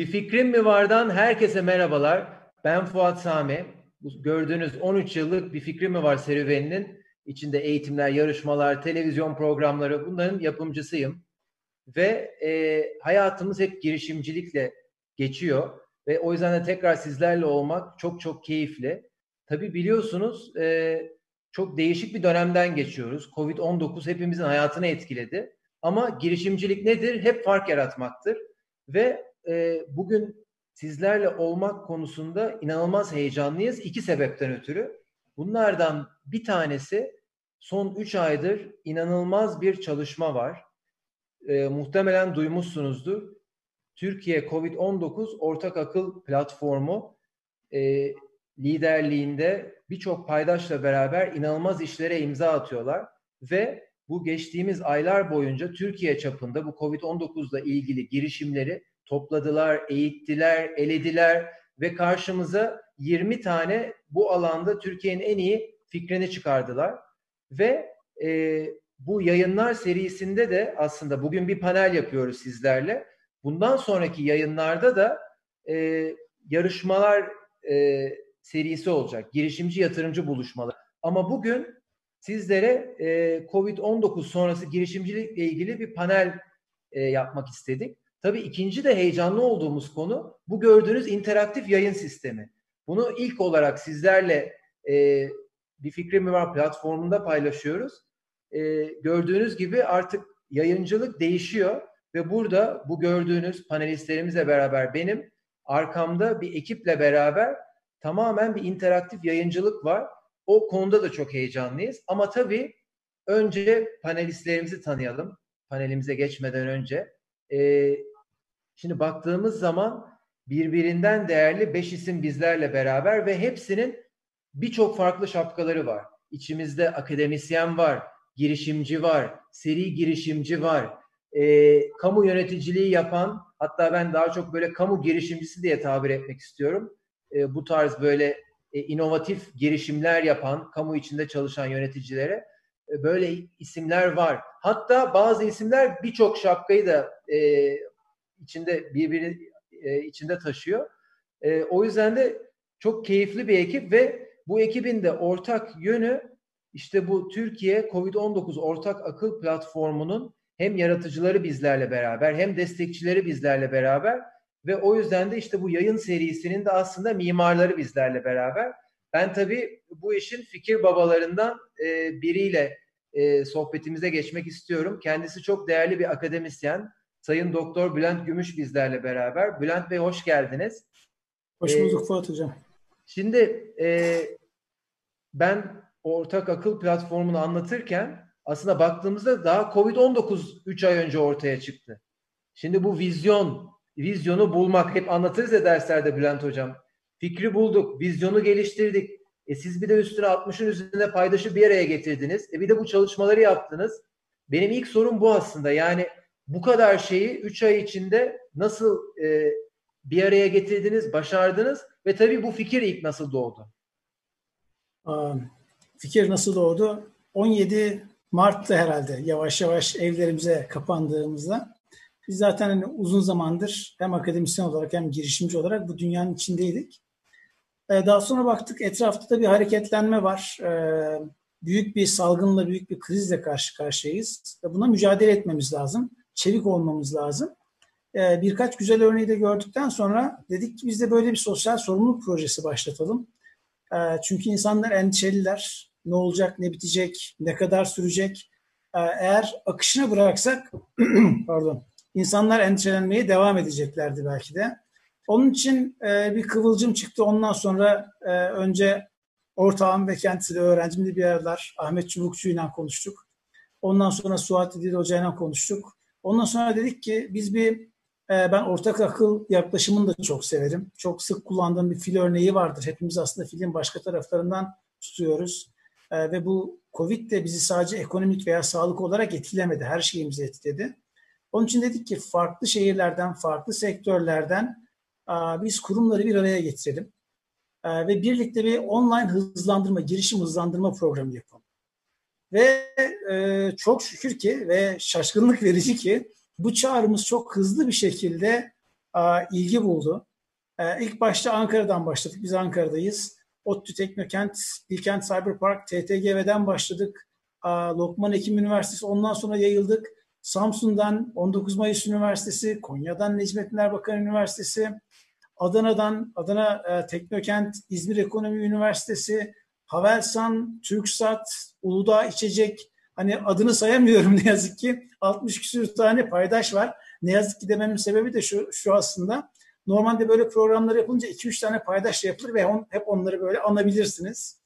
Bir fikrim mi vardan herkese merhabalar. Ben Fuat Sami. Gördüğünüz 13 yıllık bir fikrim mi var serüveninin içinde eğitimler, yarışmalar, televizyon programları bunların yapımcısıyım. Ve e, hayatımız hep girişimcilikle geçiyor. Ve o yüzden de tekrar sizlerle olmak çok çok keyifli. Tabii biliyorsunuz e, çok değişik bir dönemden geçiyoruz. Covid-19 hepimizin hayatını etkiledi. Ama girişimcilik nedir? Hep fark yaratmaktır. Ve e, bugün sizlerle olmak konusunda inanılmaz heyecanlıyız. iki sebepten ötürü. Bunlardan bir tanesi son 3 aydır inanılmaz bir çalışma var. E, muhtemelen duymuşsunuzdur. Türkiye COVID-19 Ortak Akıl Platformu e, liderliğinde birçok paydaşla beraber inanılmaz işlere imza atıyorlar ve bu geçtiğimiz aylar boyunca Türkiye çapında bu COVID-19 ile ilgili girişimleri topladılar, eğittiler, elediler ve karşımıza 20 tane bu alanda Türkiye'nin en iyi fikrini çıkardılar. Ve e, bu yayınlar serisinde de aslında bugün bir panel yapıyoruz sizlerle. Bundan sonraki yayınlarda da e, yarışmalar e, serisi olacak. Girişimci yatırımcı buluşmaları. Ama bugün sizlere e, COVID-19 sonrası girişimcilikle ilgili bir panel e, yapmak istedik. Tabii ikinci de heyecanlı olduğumuz konu bu gördüğünüz interaktif yayın sistemi. Bunu ilk olarak sizlerle e, bir fikrim var platformunda paylaşıyoruz. E, gördüğünüz gibi artık yayıncılık değişiyor ve burada bu gördüğünüz panelistlerimizle beraber benim arkamda bir ekiple beraber tamamen bir interaktif yayıncılık var. O konuda da çok heyecanlıyız. Ama tabii önce panelistlerimizi tanıyalım. Panelimize geçmeden önce. Ee, şimdi baktığımız zaman birbirinden değerli beş isim bizlerle beraber ve hepsinin birçok farklı şapkaları var. İçimizde akademisyen var, girişimci var, seri girişimci var, e, kamu yöneticiliği yapan, hatta ben daha çok böyle kamu girişimcisi diye tabir etmek istiyorum. E, bu tarz böyle e, inovatif girişimler yapan, kamu içinde çalışan yöneticilere e, böyle isimler var. Hatta bazı isimler birçok şapkayı da e, içinde birbiri e, içinde taşıyor. E, o yüzden de çok keyifli bir ekip ve bu ekibin de ortak yönü işte bu Türkiye Covid-19 Ortak Akıl Platformu'nun hem yaratıcıları bizlerle beraber hem destekçileri bizlerle beraber ve o yüzden de işte bu yayın serisinin de aslında mimarları bizlerle beraber. Ben tabii bu işin fikir babalarından e, biriyle e, sohbetimize geçmek istiyorum. Kendisi çok değerli bir akademisyen. Sayın Doktor Bülent Gümüş bizlerle beraber. Bülent Bey hoş geldiniz. Hoş bulduk ee, Fuat Hocam. Şimdi e, ben ortak akıl platformunu anlatırken aslında baktığımızda daha Covid-19 3 ay önce ortaya çıktı. Şimdi bu vizyon, vizyonu bulmak hep anlatırız ya derslerde Bülent Hocam. Fikri bulduk, vizyonu geliştirdik. E siz bir de üstüne 60'ın üzerinde paydaşı bir araya getirdiniz. E bir de bu çalışmaları yaptınız. Benim ilk sorum bu aslında. Yani bu kadar şeyi 3 ay içinde nasıl e, bir araya getirdiniz, başardınız ve tabii bu fikir ilk nasıl doğdu? Fikir nasıl doğdu? 17 Mart'ta herhalde yavaş yavaş evlerimize kapandığımızda biz zaten hani uzun zamandır hem akademisyen olarak hem girişimci olarak bu dünyanın içindeydik. Ee, daha sonra baktık etrafta da bir hareketlenme var. Ee, büyük bir salgınla, büyük bir krizle karşı karşıyayız. Buna mücadele etmemiz lazım. Çevik olmamız lazım. Ee, birkaç güzel örneği de gördükten sonra dedik ki biz de böyle bir sosyal sorumluluk projesi başlatalım. Çünkü insanlar endişeliler ne olacak, ne bitecek, ne kadar sürecek. Ee, eğer akışına bıraksak, pardon, insanlar endişelenmeye devam edeceklerdi belki de. Onun için e, bir kıvılcım çıktı. Ondan sonra e, önce ortağım ve kendisi de öğrencimdi bir aralar. Ahmet Çubukçu ile konuştuk. Ondan sonra Suat Dil Hoca ile konuştuk. Ondan sonra dedik ki biz bir e, ben ortak akıl yaklaşımını da çok severim. Çok sık kullandığım bir fil örneği vardır. Hepimiz aslında filin başka taraflarından tutuyoruz. E, ve bu Covid de bizi sadece ekonomik veya sağlık olarak etkilemedi. Her şeyimizi etkiledi. Onun için dedik ki farklı şehirlerden, farklı sektörlerden e, biz kurumları bir araya getirelim. E, ve birlikte bir online hızlandırma, girişim hızlandırma programı yapalım. Ve e, çok şükür ki ve şaşkınlık verici ki bu çağrımız çok hızlı bir şekilde ilgi buldu. E, ilk başta Ankara'dan başladık. Biz Ankara'dayız. ODTÜ Teknokent, Bilkent Cyberpark, TTGV'den başladık. Lokman Ekim Üniversitesi ondan sonra yayıldık. Samsun'dan 19 Mayıs Üniversitesi, Konya'dan Necmettin Erbakan Üniversitesi, Adana'dan Adana e, Teknokent, İzmir Ekonomi Üniversitesi, Havelsan, TürkSat, Uludağ İçecek, hani adını sayamıyorum ne yazık ki. 60 küsur tane paydaş var. Ne yazık ki dememin sebebi de şu, şu aslında. Normalde böyle programlar yapılınca 2-3 tane paydaş yapılır ve on, hep onları böyle anabilirsiniz.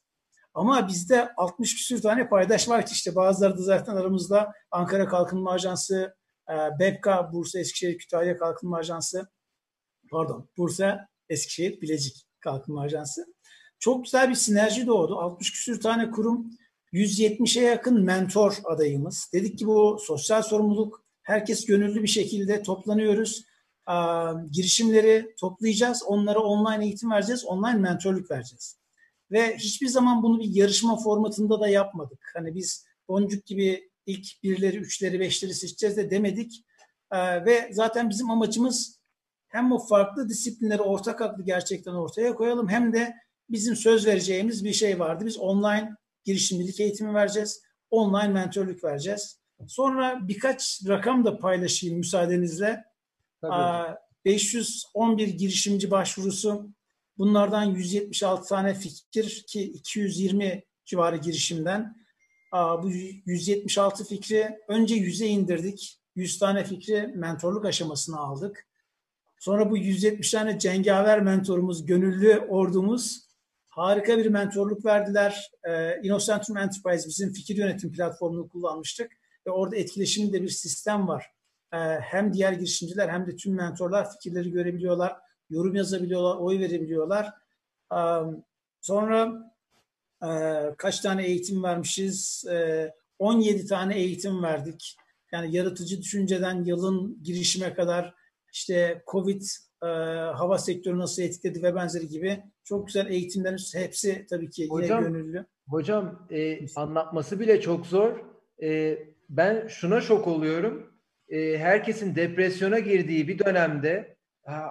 Ama bizde 60 küsur tane paydaş var ki işte bazıları da zaten aramızda Ankara Kalkınma Ajansı, e, BEPKA, Bursa Eskişehir Kütahya Kalkınma Ajansı, pardon Bursa Eskişehir Bilecik Kalkınma Ajansı. Çok güzel bir sinerji doğdu. 60 küsür tane kurum, 170'e yakın mentor adayımız. Dedik ki bu sosyal sorumluluk, herkes gönüllü bir şekilde toplanıyoruz. girişimleri toplayacağız, onlara online eğitim vereceğiz, online mentorluk vereceğiz. Ve hiçbir zaman bunu bir yarışma formatında da yapmadık. Hani biz boncuk gibi ilk birleri, üçleri, beşleri seçeceğiz de demedik. ve zaten bizim amacımız hem o farklı disiplinleri ortak aklı gerçekten ortaya koyalım hem de bizim söz vereceğimiz bir şey vardı. Biz online girişimcilik eğitimi vereceğiz. Online mentörlük vereceğiz. Sonra birkaç rakam da paylaşayım müsaadenizle. Tabii. 511 girişimci başvurusu. Bunlardan 176 tane fikir ki 220 civarı girişimden. Bu 176 fikri önce 100'e indirdik. 100 tane fikri mentorluk aşamasına aldık. Sonra bu 170 tane cengaver mentorumuz, gönüllü ordumuz harika bir mentorluk verdiler. Ee, Innocentrum Enterprise bizim fikir yönetim platformunu kullanmıştık ve orada etkileşimli de bir sistem var. Ee, hem diğer girişimciler hem de tüm mentorlar fikirleri görebiliyorlar, yorum yazabiliyorlar, oy verebiliyorlar. Ee, sonra e, kaç tane eğitim vermişiz? Ee, 17 tane eğitim verdik. Yani yaratıcı düşünceden yılın girişime kadar işte Covid e, hava sektörü nasıl etkiledi ve benzeri gibi çok güzel eğitimlerin hepsi tabii ki hocam, yine gönüllü. Hocam e, anlatması bile çok zor. E, ben şuna şok oluyorum. E, herkesin depresyona girdiği bir dönemde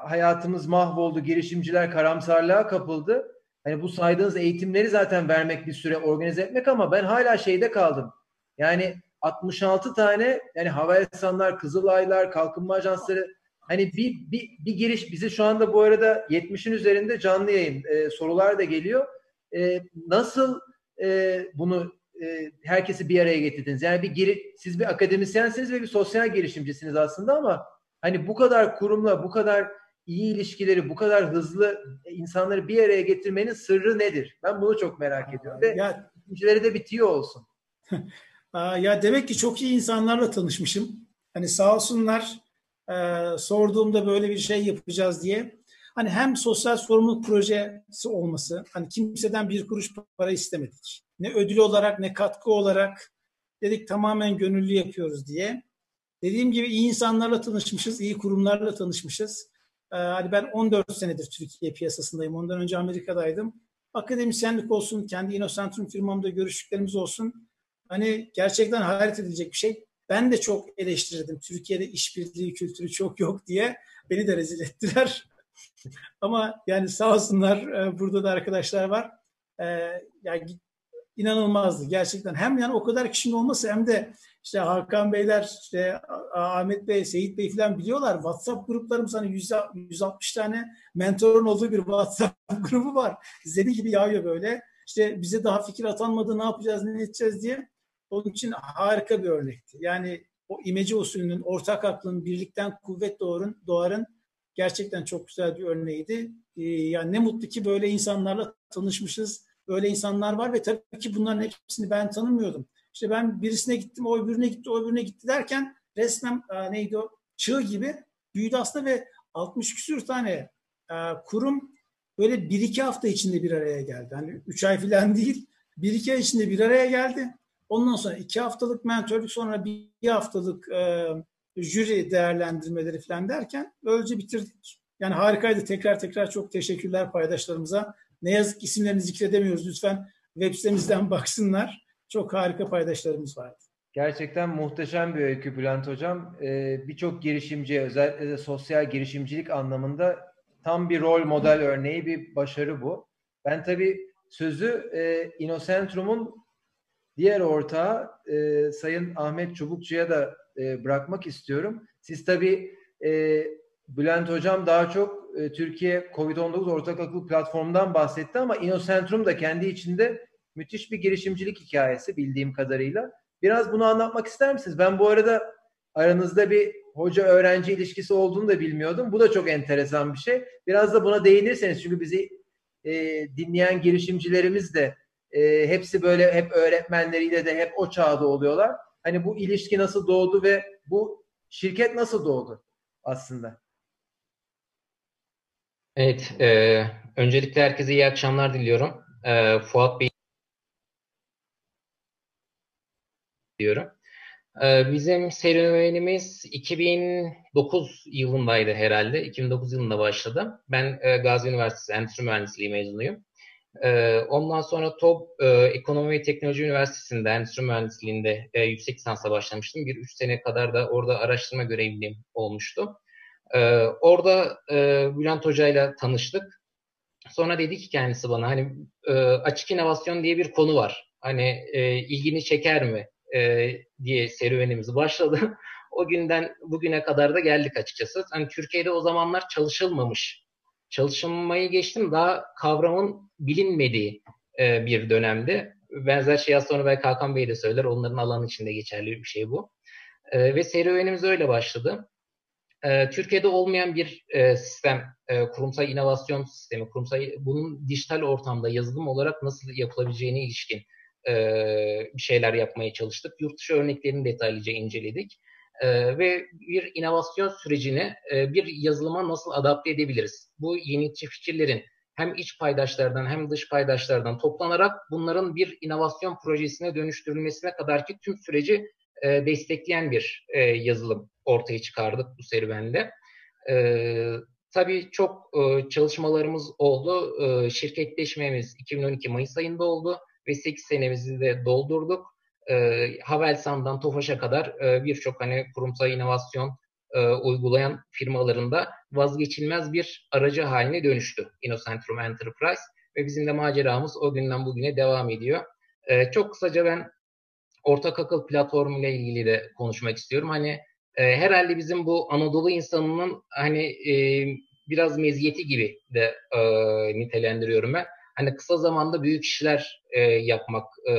hayatımız mahvoldu, girişimciler karamsarlığa kapıldı. Hani bu saydığınız eğitimleri zaten vermek bir süre organize etmek ama ben hala şeyde kaldım. Yani 66 tane yani hava insanlar, Kızılaylar, kalkınma ajansları hani bir, bir, bir giriş bizi şu anda bu arada 70'in üzerinde canlı yayın e, sorular da geliyor. E, nasıl e, bunu e, herkesi bir araya getirdiniz? Yani bir geri, siz bir akademisyensiniz ve bir sosyal girişimcisiniz aslında ama hani bu kadar kurumla bu kadar iyi ilişkileri bu kadar hızlı insanları bir araya getirmenin sırrı nedir? Ben bunu çok merak ediyorum. Ve ya, girişimcileri de bitiyor olsun. ya demek ki çok iyi insanlarla tanışmışım. Hani sağ olsunlar e, sorduğumda böyle bir şey yapacağız diye. Hani hem sosyal sorumluluk projesi olması, hani kimseden bir kuruş para istemedik. Ne ödül olarak ne katkı olarak dedik tamamen gönüllü yapıyoruz diye. Dediğim gibi iyi insanlarla tanışmışız, iyi kurumlarla tanışmışız. Ee, hani ben 14 senedir Türkiye piyasasındayım. Ondan önce Amerika'daydım. Akademisyenlik olsun, kendi Innocentrum firmamda görüştüklerimiz olsun. Hani gerçekten hayret edilecek bir şey. Ben de çok eleştirdim. Türkiye'de işbirliği kültürü çok yok diye. Beni de rezil ettiler. Ama yani sağ olsunlar e, burada da arkadaşlar var. E, yani inanılmazdı gerçekten. Hem yani o kadar kişinin olması hem de işte Hakan Beyler, işte Ahmet Bey, Seyit Bey falan biliyorlar. WhatsApp gruplarımız hani 160 tane mentorun olduğu bir WhatsApp grubu var. Zebi gibi yağıyor böyle. İşte bize daha fikir atanmadı ne yapacağız, ne edeceğiz diye. Onun için harika bir örnekti. Yani o imece usulünün, ortak aklın, birlikten kuvvet doğurun, doğarın gerçekten çok güzel bir örneğiydi. Ee, yani ne mutlu ki böyle insanlarla tanışmışız. Böyle insanlar var ve tabii ki bunların hepsini ben tanımıyordum. İşte ben birisine gittim, o öbürüne gitti, o öbürüne gitti derken resmen e, neydi o çığ gibi büyüdü aslında ve 60 küsür tane e, kurum böyle bir iki hafta içinde bir araya geldi. Hani üç ay falan değil, bir iki ay içinde bir araya geldi. Ondan sonra iki haftalık mentörlük sonra bir haftalık e, jüri değerlendirmeleri falan derken böylece bitirdik. Yani harikaydı. Tekrar tekrar çok teşekkürler paydaşlarımıza. Ne yazık ki isimlerini zikredemiyoruz. Lütfen web sitemizden baksınlar. Çok harika paydaşlarımız vardı. Gerçekten muhteşem bir öykü Bülent Hocam. Ee, Birçok girişimciye özellikle de sosyal girişimcilik anlamında tam bir rol model örneği bir başarı bu. Ben tabii sözü e, Inocentrum'un diğer ortağı e, Sayın Ahmet Çubukçu'ya da e, bırakmak istiyorum. Siz tabii e, Bülent Hocam daha çok e, Türkiye COVID-19 ortak akıl platformundan bahsetti ama Inocentrum da kendi içinde müthiş bir girişimcilik hikayesi bildiğim kadarıyla. Biraz bunu anlatmak ister misiniz? Ben bu arada aranızda bir hoca öğrenci ilişkisi olduğunu da bilmiyordum. Bu da çok enteresan bir şey. Biraz da buna değinirseniz çünkü bizi e, dinleyen girişimcilerimiz de e, hepsi böyle hep öğretmenleriyle de hep o çağda oluyorlar. Hani bu ilişki nasıl doğdu ve bu şirket nasıl doğdu aslında? Evet, e, öncelikle herkese iyi akşamlar diliyorum. E, Fuat Bey diyorum. E, bizim serüvenimiz 2009 yılındaydı herhalde. 2009 yılında başladı. Ben e, Gazi Üniversitesi Endüstri Mühendisliği mezunuyum. E, ondan sonra TOB e, Ekonomi ve Teknoloji Üniversitesi'nde Endüstri Mühendisliği'nde e, yüksek lisansa başlamıştım. Bir üç sene kadar da orada araştırma görevliliğim olmuştu. Ee, orada e, Bülent Hoca ile tanıştık. Sonra dedi ki kendisi bana hani e, açık inovasyon diye bir konu var. Hani e, ilgini çeker mi diye serüvenimiz başladı. o günden bugüne kadar da geldik açıkçası. Hani Türkiye'de o zamanlar çalışılmamış. Çalışılmayı geçtim daha kavramın bilinmediği e, bir dönemde. Benzer şey sonra belki Hakan Bey de söyler. Onların alanı içinde geçerli bir şey bu. E, ve serüvenimiz öyle başladı. Ee, Türkiye'de olmayan bir e, sistem, e, kurumsal inovasyon sistemi, kurumsal bunun dijital ortamda yazılım olarak nasıl yapılabileceğine ilişkin e, şeyler yapmaya çalıştık. Yurt dışı örneklerini detaylıca inceledik. Ve bir inovasyon sürecini bir yazılıma nasıl adapte edebiliriz? Bu yenilikçi fikirlerin hem iç paydaşlardan hem dış paydaşlardan toplanarak bunların bir inovasyon projesine dönüştürülmesine kadar ki tüm süreci e, destekleyen bir e, yazılım ortaya çıkardık bu serüvende. E, tabii çok e, çalışmalarımız oldu. E, şirketleşmemiz 2012 Mayıs ayında oldu ve 8 senemizi de doldurduk. E, Havelsan'dan Tofaş'a kadar e, birçok hani kurumsal inovasyon e, uygulayan firmalarında vazgeçilmez bir aracı haline dönüştü Innocentrum Enterprise ve bizim de maceramız o günden bugüne devam ediyor. E, çok kısaca ben ortak akıl platformu ile ilgili de konuşmak istiyorum. Hani e, herhalde bizim bu Anadolu insanının hani e, biraz meziyeti gibi de e, nitelendiriyorum ben. Hani kısa zamanda büyük işler e, yapmak e,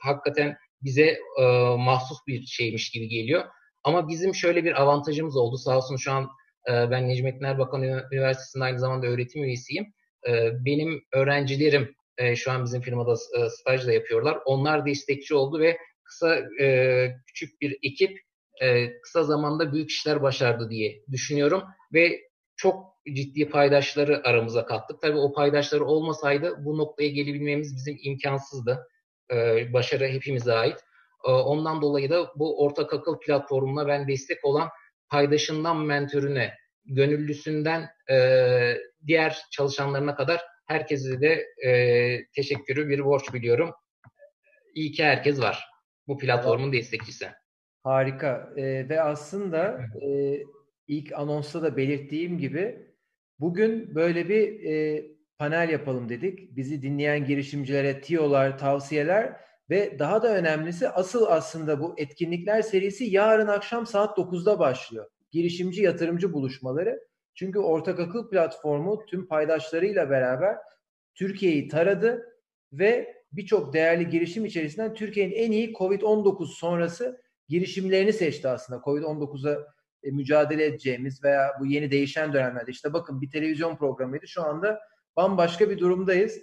hakikaten bize e, mahsus bir şeymiş gibi geliyor. Ama bizim şöyle bir avantajımız oldu. Sağ olsun şu an e, ben Necmettin Erbakan Üniversitesi'nde aynı zamanda öğretim üyesiyim. E, benim öğrencilerim e, şu an bizim firmada e, staj da yapıyorlar. Onlar destekçi oldu ve kısa e, küçük bir ekip e, kısa zamanda büyük işler başardı diye düşünüyorum ve çok ciddi paydaşları aramıza kattık. Tabii o paydaşları olmasaydı bu noktaya gelebilmemiz bizim imkansızdı. E, başarı hepimize ait. E, ondan dolayı da bu ortak akıl platformuna ben destek olan paydaşından mentörüne, gönüllüsünden e, diğer çalışanlarına kadar herkese de e, teşekkürü bir borç biliyorum. İyi ki herkes var bu platformun destekçisi. Harika. Ee, ve aslında e, ilk anonsta da belirttiğim gibi bugün böyle bir e, panel yapalım dedik. Bizi dinleyen girişimcilere tiyolar, tavsiyeler ve daha da önemlisi asıl aslında bu etkinlikler serisi yarın akşam saat 9'da başlıyor. Girişimci yatırımcı buluşmaları. Çünkü Ortak Akıl platformu tüm paydaşlarıyla beraber Türkiye'yi taradı ve birçok değerli girişim içerisinden Türkiye'nin en iyi COVID-19 sonrası girişimlerini seçti aslında. Covid-19'a e, mücadele edeceğimiz veya bu yeni değişen dönemlerde işte bakın bir televizyon programıydı. Şu anda bambaşka bir durumdayız.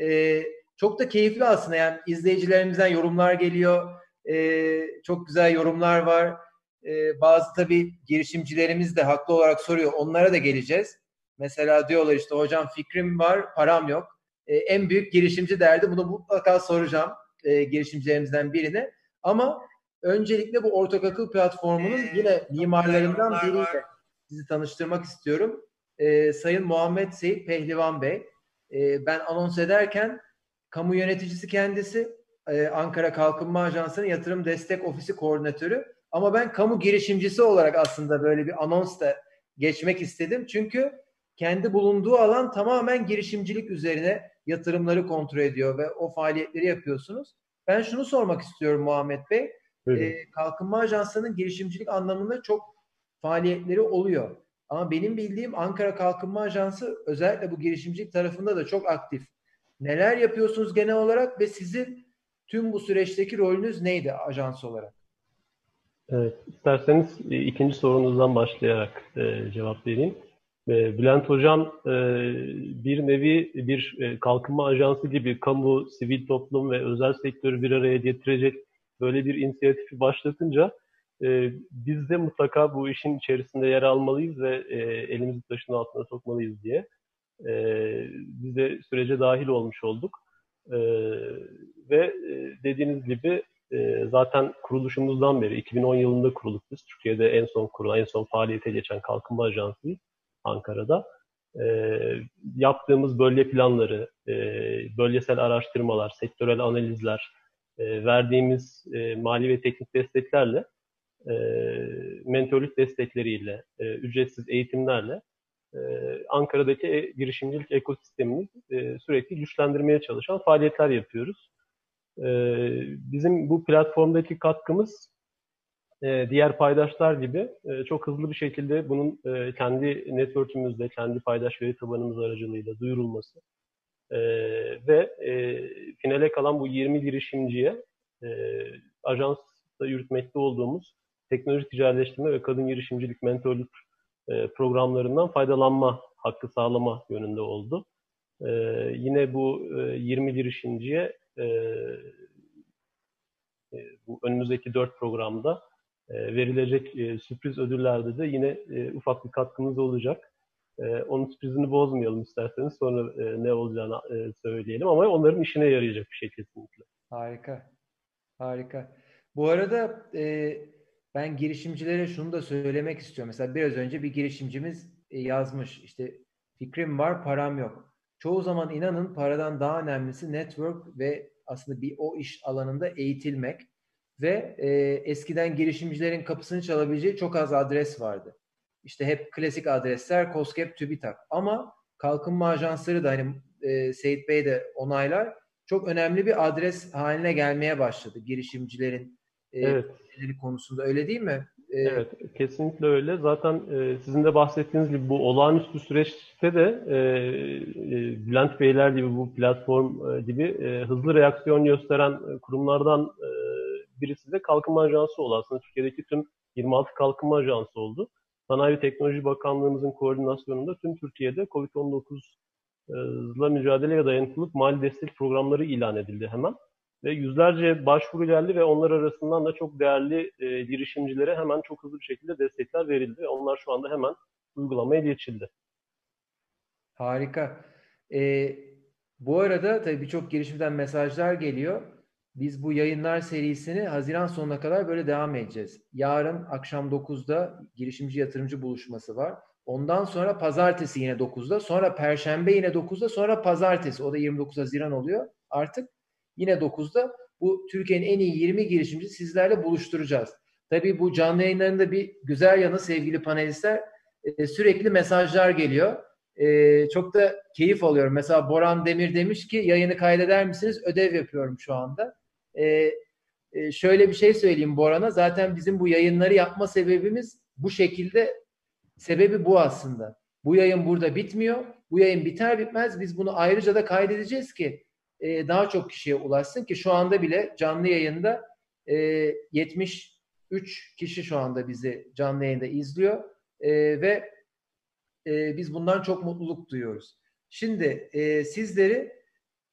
E, çok da keyifli aslında yani izleyicilerimizden yorumlar geliyor. E, çok güzel yorumlar var. E, bazı tabii girişimcilerimiz de haklı olarak soruyor. Onlara da geleceğiz. Mesela diyorlar işte hocam fikrim var, param yok e, en büyük girişimci derdi. Bunu mutlaka soracağım e, girişimcilerimizden birine. Ama öncelikle bu ortak akıl platformunun ee, yine mimarlarından biriyle sizi tanıştırmak istiyorum. E, Sayın Muhammed Seyit Pehlivan Bey. E, ben anons ederken kamu yöneticisi kendisi. e, Ankara Kalkınma Ajansı'nın yatırım destek ofisi koordinatörü. Ama ben kamu girişimcisi olarak aslında böyle bir anons da geçmek istedim. Çünkü kendi bulunduğu alan tamamen girişimcilik üzerine yatırımları kontrol ediyor ve o faaliyetleri yapıyorsunuz. Ben şunu sormak istiyorum Muhammed Bey. E, Kalkınma Ajansı'nın girişimcilik anlamında çok faaliyetleri oluyor. Ama benim bildiğim Ankara Kalkınma Ajansı özellikle bu girişimcilik tarafında da çok aktif. Neler yapıyorsunuz genel olarak ve sizin tüm bu süreçteki rolünüz neydi ajans olarak? Evet, isterseniz e, ikinci sorunuzdan başlayarak e, cevap vereyim. E, Bülent Hocam e, bir nevi bir e, kalkınma ajansı gibi kamu, sivil toplum ve özel sektörü bir araya getirecek böyle bir inisiyatifi başlatınca e, biz de mutlaka bu işin içerisinde yer almalıyız ve e, elimizi taşın altına sokmalıyız diye e, biz de sürece dahil olmuş olduk. E, ve dediğiniz gibi e, zaten kuruluşumuzdan beri 2010 yılında kurulduk biz. Türkiye'de en son kurulan, en son faaliyete geçen kalkınma ajansıyız Ankara'da. E, yaptığımız bölge planları, e, bölgesel araştırmalar, sektörel analizler, e, verdiğimiz e, mali ve teknik desteklerle, e, mentorluk destekleriyle, e, ücretsiz eğitimlerle e, Ankara'daki e, girişimcilik ekosistemini e, sürekli güçlendirmeye çalışan faaliyetler yapıyoruz. E, bizim bu platformdaki katkımız e, diğer paydaşlar gibi e, çok hızlı bir şekilde bunun e, kendi network'ümüzde, kendi paydaş veri tabanımız aracılığıyla duyurulması e, ve e, finale kalan bu 20 girişimciye e, ajansta yürütmekte olduğumuz teknoloji ticaretleştirme ve kadın girişimcilik mentorluk e, programlarından faydalanma hakkı sağlama yönünde oldu. E, yine bu e, 20 girişimciye e, e, bu önümüzdeki 4 programda e, verilecek e, sürpriz ödüllerde de yine e, ufak bir katkımız olacak. E, onun sürprizini bozmayalım isterseniz sonra e, ne olacağını e, söyleyelim ama onların işine yarayacak bir şey kesinlikle. Harika, harika. Bu arada e, ben girişimcilere şunu da söylemek istiyorum. Mesela biraz önce bir girişimcimiz e, yazmış işte fikrim var param yok. Çoğu zaman inanın paradan daha önemlisi network ve aslında bir o iş alanında eğitilmek ve e, eskiden girişimcilerin kapısını çalabileceği çok az adres vardı. İşte hep klasik adresler COSGAP, TÜBİTAK ama kalkınma ajansları da hani e, Seyit Bey de onaylar çok önemli bir adres haline gelmeye başladı girişimcilerin evet konusunda öyle değil mi? Ee, evet, kesinlikle öyle. Zaten e, sizin de bahsettiğiniz gibi bu olağanüstü süreçte de e, e, Bülent Beyler gibi bu platform e, gibi e, hızlı reaksiyon gösteren e, kurumlardan e, birisi de Kalkınma Ajansı oldu. Aslında Türkiye'deki tüm 26 Kalkınma Ajansı oldu. Sanayi ve Teknoloji Bakanlığımızın koordinasyonunda tüm Türkiye'de COVID-19 ile mücadeleye dayanıklılık mali destek programları ilan edildi hemen ve yüzlerce başvuru geldi ve onlar arasından da çok değerli e, girişimcilere hemen çok hızlı bir şekilde destekler verildi ve onlar şu anda hemen uygulamaya geçildi. Harika. Ee, bu arada tabii birçok girişimden mesajlar geliyor. Biz bu yayınlar serisini Haziran sonuna kadar böyle devam edeceğiz. Yarın akşam 9'da girişimci yatırımcı buluşması var. Ondan sonra pazartesi yine 9'da, sonra perşembe yine 9'da, sonra pazartesi o da 29 Haziran oluyor artık. Yine 9'da bu Türkiye'nin en iyi 20 girişimci sizlerle buluşturacağız. Tabii bu canlı yayınlarında bir güzel yanı sevgili panelistler e, sürekli mesajlar geliyor. E, çok da keyif alıyorum. Mesela Boran Demir demiş ki yayını kaydeder misiniz? Ödev yapıyorum şu anda. E, şöyle bir şey söyleyeyim Boran'a. Zaten bizim bu yayınları yapma sebebimiz bu şekilde sebebi bu aslında. Bu yayın burada bitmiyor. Bu yayın biter bitmez biz bunu ayrıca da kaydedeceğiz ki e, daha çok kişiye ulaşsın ki şu anda bile canlı yayında e, 73 kişi şu anda bizi canlı yayında izliyor e, ve e, biz bundan çok mutluluk duyuyoruz. Şimdi e, sizleri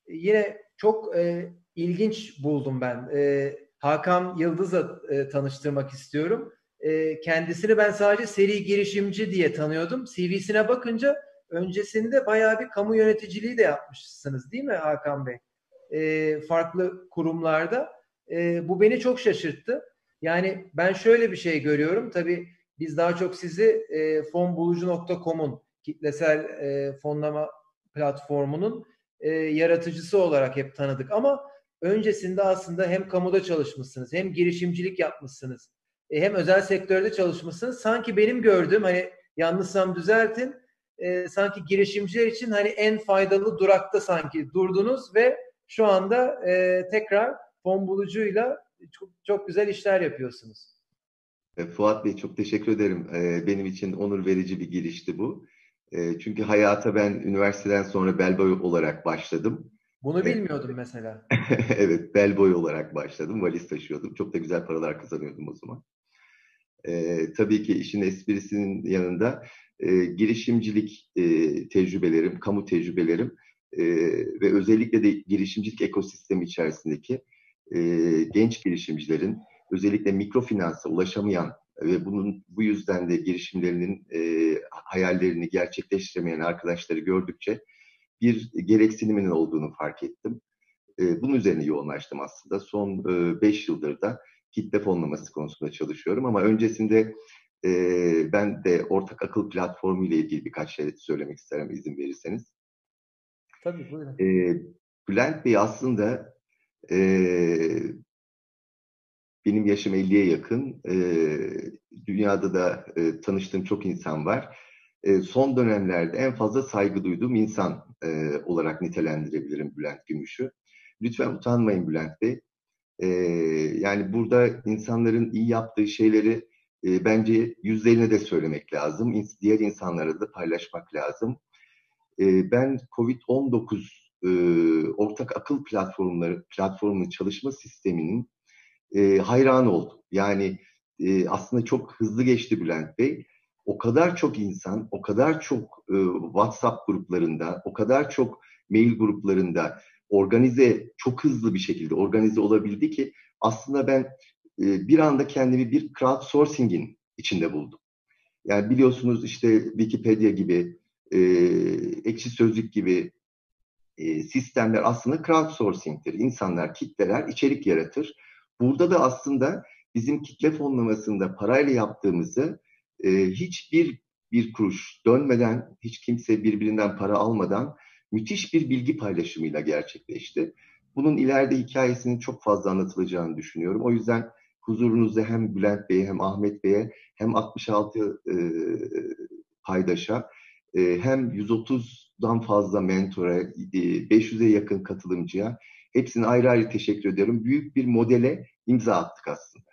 yine çok e, ilginç buldum ben. E, Hakan Yıldız'la e, tanıştırmak istiyorum. E, kendisini ben sadece seri girişimci diye tanıyordum. CV'sine bakınca öncesinde bayağı bir kamu yöneticiliği de yapmışsınız değil mi Hakan Bey? E, farklı kurumlarda. E, bu beni çok şaşırttı. Yani ben şöyle bir şey görüyorum. Tabii biz daha çok sizi e, fonbulucu.com'un kitlesel e, fonlama platformunun e, yaratıcısı olarak hep tanıdık. Ama öncesinde aslında hem kamuda çalışmışsınız, hem girişimcilik yapmışsınız, e, hem özel sektörde çalışmışsınız. Sanki benim gördüğüm hani yanlışsam düzeltin. E, sanki girişimciler için hani en faydalı durakta sanki durdunuz ve şu anda e, tekrar fon bulucuyla çok, çok güzel işler yapıyorsunuz. E, Fuat Bey çok teşekkür ederim. E, benim için onur verici bir girişti bu. E, çünkü hayata ben üniversiteden sonra bellboy olarak başladım. Bunu bilmiyordum mesela. evet, bellboy olarak başladım. Valiz taşıyordum. Çok da güzel paralar kazanıyordum o zaman. Tabii ki işin esprisinin yanında girişimcilik tecrübelerim, kamu tecrübelerim ve özellikle de girişimcilik ekosistemi içerisindeki genç girişimcilerin özellikle mikrofinansa ulaşamayan ve bunun bu yüzden de girişimlerinin e, hayallerini gerçekleştiremeyen arkadaşları gördükçe bir gereksiniminin olduğunu fark ettim. E, bunun üzerine yoğunlaştım aslında. Son 5 e, yıldır da kitle fonlaması konusunda çalışıyorum ama öncesinde e, ben de ortak akıl platformu ile ilgili birkaç şey söylemek isterim izin verirseniz. Tabii buyurun. E, Bülent Bey aslında e, benim yaşım 50'ye yakın. E, dünyada da e, tanıştığım çok insan var. E, son dönemlerde en fazla saygı duyduğum insan e, olarak nitelendirebilirim Bülent Gümüş'ü. Lütfen utanmayın Bülent Bey. E, yani burada insanların iyi yaptığı şeyleri e, bence yüzlerine de söylemek lazım. Diğer insanlara da paylaşmak lazım. E, ben COVID-19 e, ortak akıl platformları platformunun çalışma sisteminin e, hayran oldum. Yani e, aslında çok hızlı geçti Bülent Bey. O kadar çok insan, o kadar çok e, WhatsApp gruplarında, o kadar çok mail gruplarında organize, çok hızlı bir şekilde organize olabildi ki aslında ben e, bir anda kendimi bir crowdsourcing'in içinde buldum. Yani biliyorsunuz işte Wikipedia gibi, e, Ekşi Sözlük gibi e, sistemler aslında crowdsourcing'tir. İnsanlar, kitleler içerik yaratır Burada da aslında bizim kitle fonlamasında parayla yaptığımızı e, hiçbir bir kuruş dönmeden, hiç kimse birbirinden para almadan müthiş bir bilgi paylaşımıyla gerçekleşti. Bunun ileride hikayesinin çok fazla anlatılacağını düşünüyorum. O yüzden huzurunuzda hem Bülent Bey'e hem Ahmet Bey'e hem 66 e, paydaşa e, hem 130'dan fazla mentora, e, 500'e yakın katılımcıya Hepsine ayrı ayrı teşekkür ediyorum. Büyük bir modele imza attık aslında.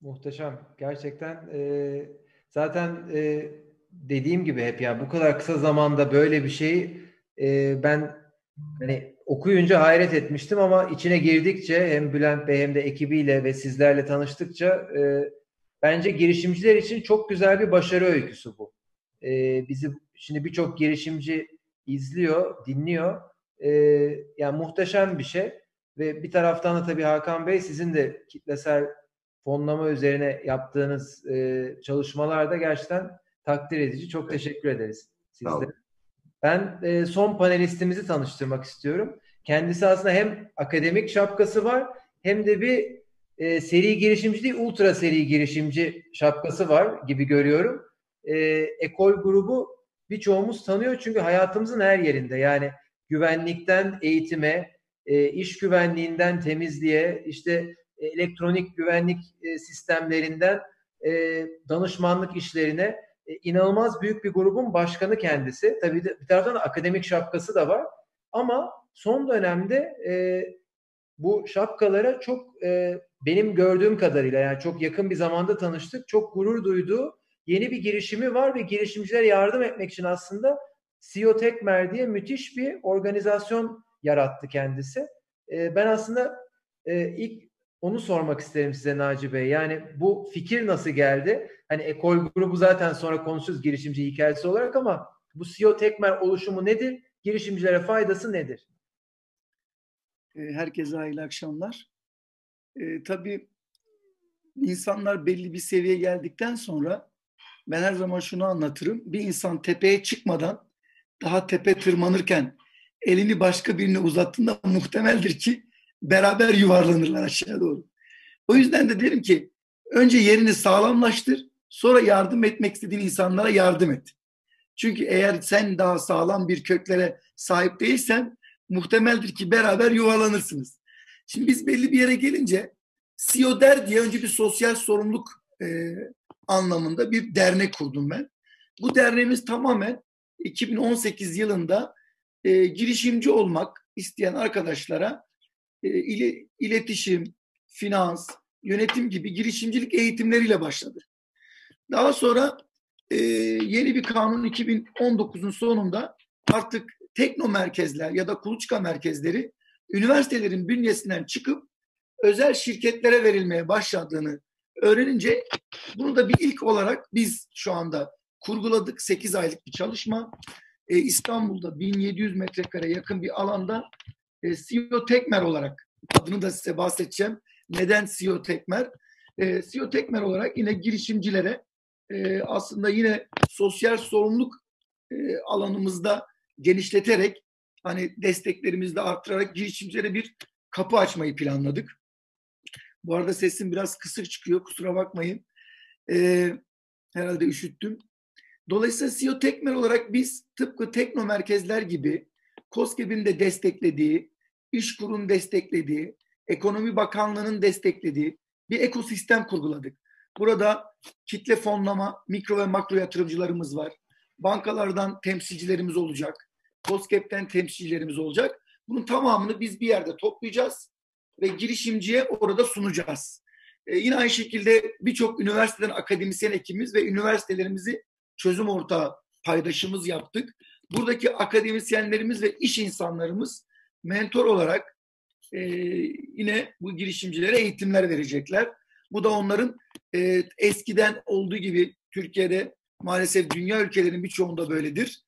Muhteşem. Gerçekten e, zaten e, dediğim gibi hep ya bu kadar kısa zamanda böyle bir şey e, ben hani okuyunca hayret etmiştim ama içine girdikçe hem Bülent Bey hem de ekibiyle ve sizlerle tanıştıkça e, bence girişimciler için çok güzel bir başarı öyküsü bu. E, bizi şimdi birçok girişimci izliyor, dinliyor e, yani muhteşem bir şey ve bir taraftan da tabii Hakan Bey sizin de kitlesel fonlama üzerine yaptığınız e, çalışmalarda gerçekten takdir edici. Çok teşekkür ederiz sizlere. Ben e, son panelistimizi tanıştırmak istiyorum. Kendisi aslında hem akademik şapkası var hem de bir e, seri girişimci değil, ultra seri girişimci şapkası var gibi görüyorum. E, ekol grubu birçoğumuz tanıyor çünkü hayatımızın her yerinde. Yani güvenlikten eğitime, e, iş güvenliğinden temizliğe, işte elektronik güvenlik e, sistemlerinden e, danışmanlık işlerine inanılmaz büyük bir grubun başkanı kendisi. Tabii de, bir taraftan da akademik şapkası da var. Ama son dönemde e, bu şapkalara çok e, benim gördüğüm kadarıyla yani çok yakın bir zamanda tanıştık. Çok gurur duyduğu yeni bir girişimi var ve girişimcilere yardım etmek için aslında CEO Tekmer diye müthiş bir organizasyon yarattı kendisi. E, ben aslında e, ilk onu sormak isterim size Naci Bey. Yani bu fikir nasıl geldi? Hani ekol grubu zaten sonra konuşuruz girişimci hikayesi olarak ama bu CEO Tekmer oluşumu nedir? Girişimcilere faydası nedir? E, herkese hayırlı akşamlar. E, tabii insanlar belli bir seviyeye geldikten sonra ben her zaman şunu anlatırım. Bir insan tepeye çıkmadan daha tepe tırmanırken elini başka birine uzattığında muhtemeldir ki beraber yuvarlanırlar aşağı doğru. O yüzden de derim ki önce yerini sağlamlaştır, sonra yardım etmek istediğin insanlara yardım et. Çünkü eğer sen daha sağlam bir köklere sahip değilsen muhtemeldir ki beraber yuvarlanırsınız. Şimdi biz belli bir yere gelince CEO der diye önce bir sosyal sorumluluk e, anlamında bir dernek kurdum ben. Bu derneğimiz tamamen 2018 yılında e, girişimci olmak isteyen arkadaşlara ile, iletişim, finans, yönetim gibi girişimcilik eğitimleriyle başladı. Daha sonra e, yeni bir kanun 2019'un sonunda artık tekno merkezler ya da kuluçka merkezleri üniversitelerin bünyesinden çıkıp özel şirketlere verilmeye başladığını öğrenince bunu da bir ilk olarak biz şu anda kurguladık. 8 aylık bir çalışma. E, İstanbul'da 1700 metrekare yakın bir alanda e, CEO Tekmer olarak adını da size bahsedeceğim. Neden CEO Tekmer? E, CEO Tekmer olarak yine girişimcilere e, aslında yine sosyal sorumluluk e, alanımızda genişleterek hani desteklerimizi de arttırarak girişimcilere bir kapı açmayı planladık. Bu arada sesim biraz kısık çıkıyor. Kusura bakmayın. E, herhalde üşüttüm. Dolayısıyla CEO Tekmer olarak biz tıpkı tekno merkezler gibi COSGAP'in de desteklediği, İşkur'un desteklediği, Ekonomi Bakanlığı'nın desteklediği bir ekosistem kurguladık. Burada kitle fonlama, mikro ve makro yatırımcılarımız var. Bankalardan temsilcilerimiz olacak. COSGAP'ten temsilcilerimiz olacak. Bunun tamamını biz bir yerde toplayacağız ve girişimciye orada sunacağız. Ee, yine aynı şekilde birçok üniversiteden akademisyen ekibimiz ve üniversitelerimizi çözüm ortağı paydaşımız yaptık. Buradaki akademisyenlerimiz ve iş insanlarımız mentor olarak e, yine bu girişimcilere eğitimler verecekler. Bu da onların e, eskiden olduğu gibi Türkiye'de maalesef dünya ülkelerinin birçoğunda böyledir.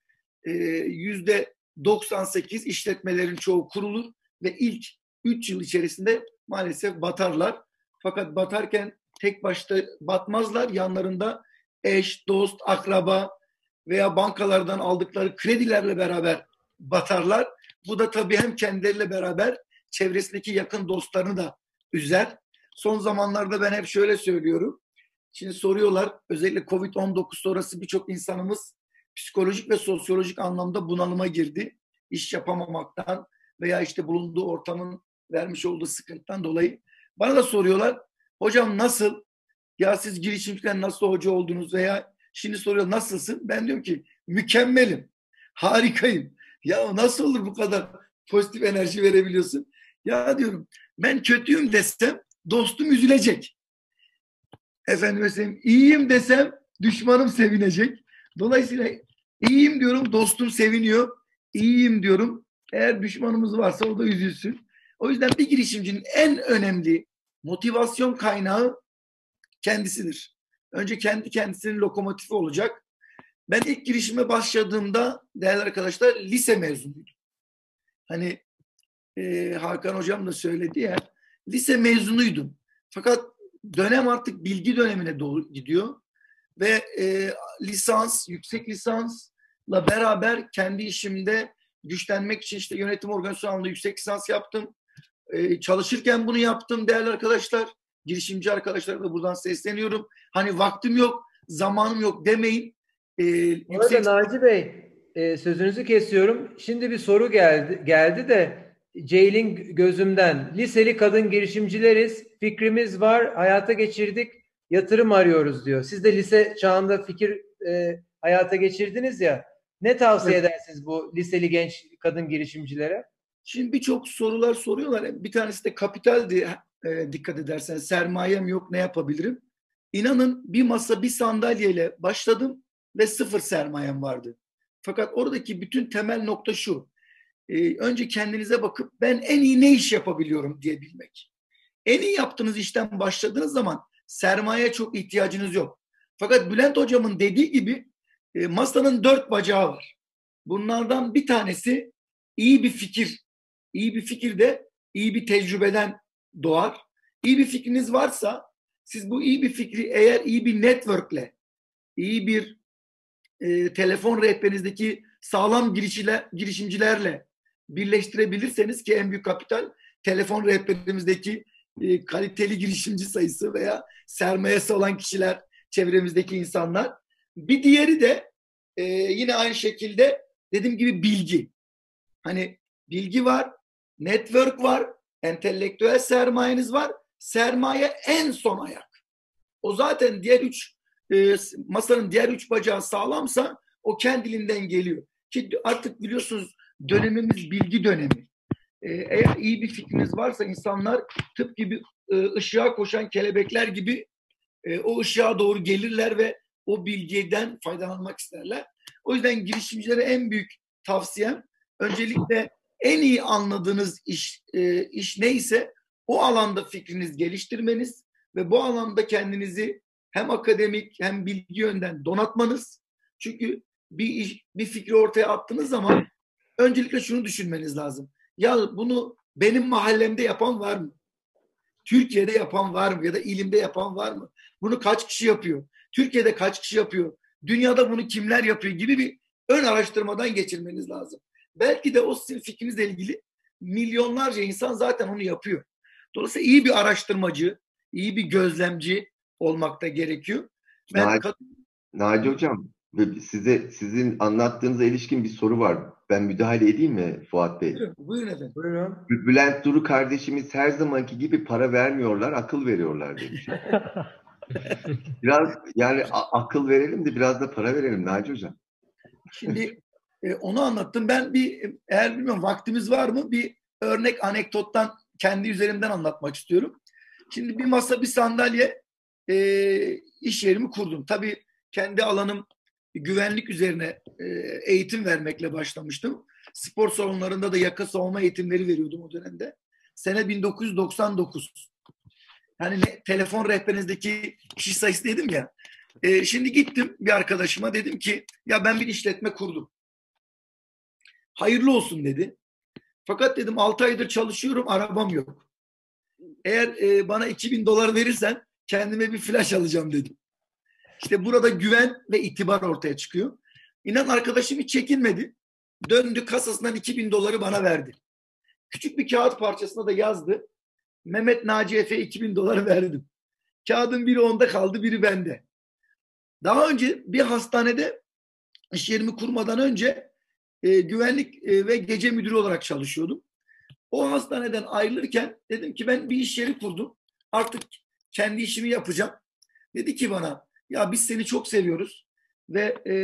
E, yüzde 98 işletmelerin çoğu kurulur ve ilk 3 yıl içerisinde maalesef batarlar. Fakat batarken tek başta batmazlar. Yanlarında eş, dost, akraba veya bankalardan aldıkları kredilerle beraber batarlar. Bu da tabii hem kendileriyle beraber çevresindeki yakın dostlarını da üzer. Son zamanlarda ben hep şöyle söylüyorum. Şimdi soruyorlar özellikle Covid-19 sonrası birçok insanımız psikolojik ve sosyolojik anlamda bunalıma girdi. İş yapamamaktan veya işte bulunduğu ortamın vermiş olduğu sıkıntıdan dolayı. Bana da soruyorlar. Hocam nasıl? Ya siz girişimciler nasıl hoca oldunuz veya şimdi soruyor nasılsın? Ben diyorum ki mükemmelim. Harikayım. Ya nasıl olur bu kadar pozitif enerji verebiliyorsun? Ya diyorum ben kötüyüm desem dostum üzülecek. Efendim mesela iyiyim desem düşmanım sevinecek. Dolayısıyla iyiyim diyorum dostum seviniyor. İyiyim diyorum. Eğer düşmanımız varsa o da üzülsün. O yüzden bir girişimcinin en önemli motivasyon kaynağı kendisidir. Önce kendi kendisinin lokomotifi olacak. Ben ilk girişime başladığımda değerli arkadaşlar lise mezunuydum. Hani e, Hakan hocam da söyledi ya lise mezunuydum. Fakat dönem artık bilgi dönemine doğru gidiyor ve e, lisans, yüksek lisansla beraber kendi işimde güçlenmek için işte yönetim organizasyonunda yüksek lisans yaptım. E, çalışırken bunu yaptım değerli arkadaşlar. Girişimci arkadaşlara da buradan sesleniyorum. Hani vaktim yok, zamanım yok demeyin. E, yüksek... Naci Bey e, sözünüzü kesiyorum. Şimdi bir soru geldi geldi de Ceylin gözümden. Liseli kadın girişimcileriz. Fikrimiz var. Hayata geçirdik. Yatırım arıyoruz diyor. Siz de lise çağında fikir e, hayata geçirdiniz ya. Ne tavsiye evet. edersiniz bu liseli genç kadın girişimcilere? Şimdi birçok sorular soruyorlar. Bir tanesi de kapitaldi e, dikkat edersen. Sermayem yok ne yapabilirim? İnanın bir masa bir sandalyeyle başladım ve sıfır sermayem vardı. Fakat oradaki bütün temel nokta şu e, önce kendinize bakıp ben en iyi ne iş yapabiliyorum diyebilmek. En iyi yaptığınız işten başladığınız zaman sermaye çok ihtiyacınız yok. Fakat Bülent hocamın dediği gibi e, masanın dört bacağı var. Bunlardan bir tanesi iyi bir fikir. İyi bir fikir de iyi bir tecrübeden doğar. İyi bir fikriniz varsa siz bu iyi bir fikri eğer iyi bir networkle, iyi bir e, telefon rehberinizdeki sağlam girişimcilerle birleştirebilirseniz ki en büyük kapital telefon rehberimizdeki e, kaliteli girişimci sayısı veya sermayesi olan kişiler, çevremizdeki insanlar. Bir diğeri de e, yine aynı şekilde dediğim gibi bilgi. Hani bilgi var, network var, entelektüel sermayeniz var. Sermaye en son ayak. O zaten diğer üç e, masanın diğer üç bacağı sağlamsa o kendiliğinden geliyor. Ki artık biliyorsunuz dönemimiz bilgi dönemi. E, eğer iyi bir fikriniz varsa insanlar tıp gibi e, ışığa koşan kelebekler gibi e, o ışığa doğru gelirler ve o bilgiden faydalanmak isterler. O yüzden girişimcilere en büyük tavsiyem öncelikle en iyi anladığınız iş, e, iş neyse o alanda fikriniz geliştirmeniz ve bu alanda kendinizi hem akademik hem bilgi yönden donatmanız. Çünkü bir iş, bir fikri ortaya attığınız zaman öncelikle şunu düşünmeniz lazım. Ya bunu benim mahallemde yapan var mı? Türkiye'de yapan var mı? Ya da ilimde yapan var mı? Bunu kaç kişi yapıyor? Türkiye'de kaç kişi yapıyor? Dünyada bunu kimler yapıyor gibi bir ön araştırmadan geçirmeniz lazım. Belki de o sizin fikrinizle ilgili milyonlarca insan zaten onu yapıyor. Dolayısıyla iyi bir araştırmacı, iyi bir gözlemci olmak da gerekiyor. Ben Naci, Naci Hocam, size sizin anlattığınıza ilişkin bir soru var. Ben müdahale edeyim mi Fuat Bey? Buyurun, buyurun efendim. Buyurun. Bülent Duru kardeşimiz her zamanki gibi para vermiyorlar, akıl veriyorlar demiş. biraz yani akıl verelim de biraz da para verelim Naci Hocam. Şimdi e, onu anlattım. Ben bir eğer bilmiyorum vaktimiz var mı bir örnek anekdottan kendi üzerimden anlatmak istiyorum. Şimdi bir masa bir sandalye e, iş yerimi kurdum. Tabii kendi alanım güvenlik üzerine e, eğitim vermekle başlamıştım. Spor salonlarında da yaka savunma eğitimleri veriyordum o dönemde. Sene 1999. Yani ne, telefon rehberinizdeki kişi sayısı dedim ya. E, şimdi gittim bir arkadaşıma dedim ki ya ben bir işletme kurdum. Hayırlı olsun dedi. Fakat dedim 6 aydır çalışıyorum arabam yok. Eğer e, bana 2000 dolar verirsen kendime bir flash alacağım dedim. İşte burada güven ve itibar ortaya çıkıyor. İnan arkadaşım hiç çekinmedi. Döndü kasasından 2000 doları bana verdi. Küçük bir kağıt parçasına da yazdı. Mehmet Naci Efe 2000 doları verdim. Kağıdın biri onda kaldı, biri bende. Daha önce bir hastanede iş yerimi kurmadan önce e, güvenlik e, ve gece müdürü olarak çalışıyordum. O hastaneden ayrılırken dedim ki ben bir iş yeri kurdum. Artık kendi işimi yapacağım. Dedi ki bana ya biz seni çok seviyoruz ve e,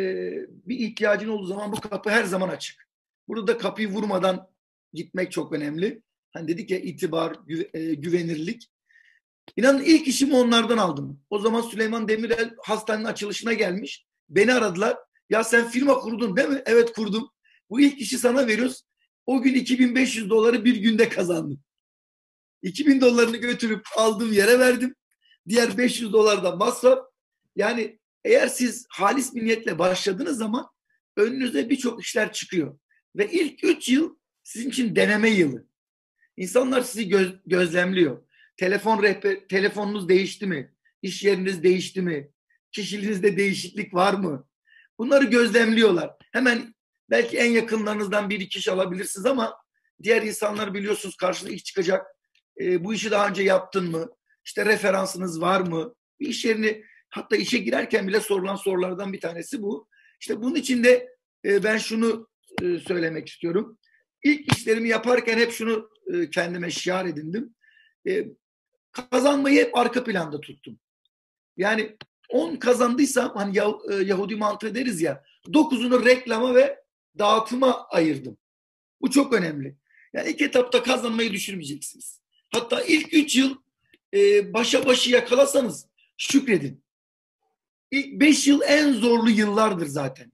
bir ihtiyacın olduğu zaman bu kapı her zaman açık. Burada kapıyı vurmadan gitmek çok önemli. Hani dedik ya itibar, gü, e, güvenirlik. İnanın ilk işimi onlardan aldım. O zaman Süleyman Demirel hastanenin açılışına gelmiş. Beni aradılar. Ya sen firma kurdun değil mi? Evet kurdum. Bu ilk işi sana veriyoruz. O gün 2500 doları bir günde kazandım. 2000 dolarını götürüp aldığım yere verdim. Diğer 500 dolar da masraf. Yani eğer siz halis bir niyetle başladığınız zaman önünüze birçok işler çıkıyor. Ve ilk 3 yıl sizin için deneme yılı. İnsanlar sizi göz, gözlemliyor. Telefon rehber, telefonunuz değişti mi? İş yeriniz değişti mi? Kişiliğinizde değişiklik var mı? Bunları gözlemliyorlar. Hemen belki en yakınlarınızdan bir iki kişi alabilirsiniz ama diğer insanlar biliyorsunuz karşına ilk çıkacak. E, bu işi daha önce yaptın mı? İşte referansınız var mı? Bir iş yerini hatta işe girerken bile sorulan sorulardan bir tanesi bu. İşte bunun için de e, ben şunu e, söylemek istiyorum. İlk işlerimi yaparken hep şunu e, kendime şiar edindim. Kazanmayı hep arka planda tuttum. Yani 10 kazandıysam hani Yah Yahudi mantığı deriz ya 9'unu reklama ve dağıtıma ayırdım. Bu çok önemli. Yani ilk etapta kazanmayı düşürmeyeceksiniz. Hatta ilk 3 yıl e, başa başı yakalasanız şükredin. İlk 5 yıl en zorlu yıllardır zaten.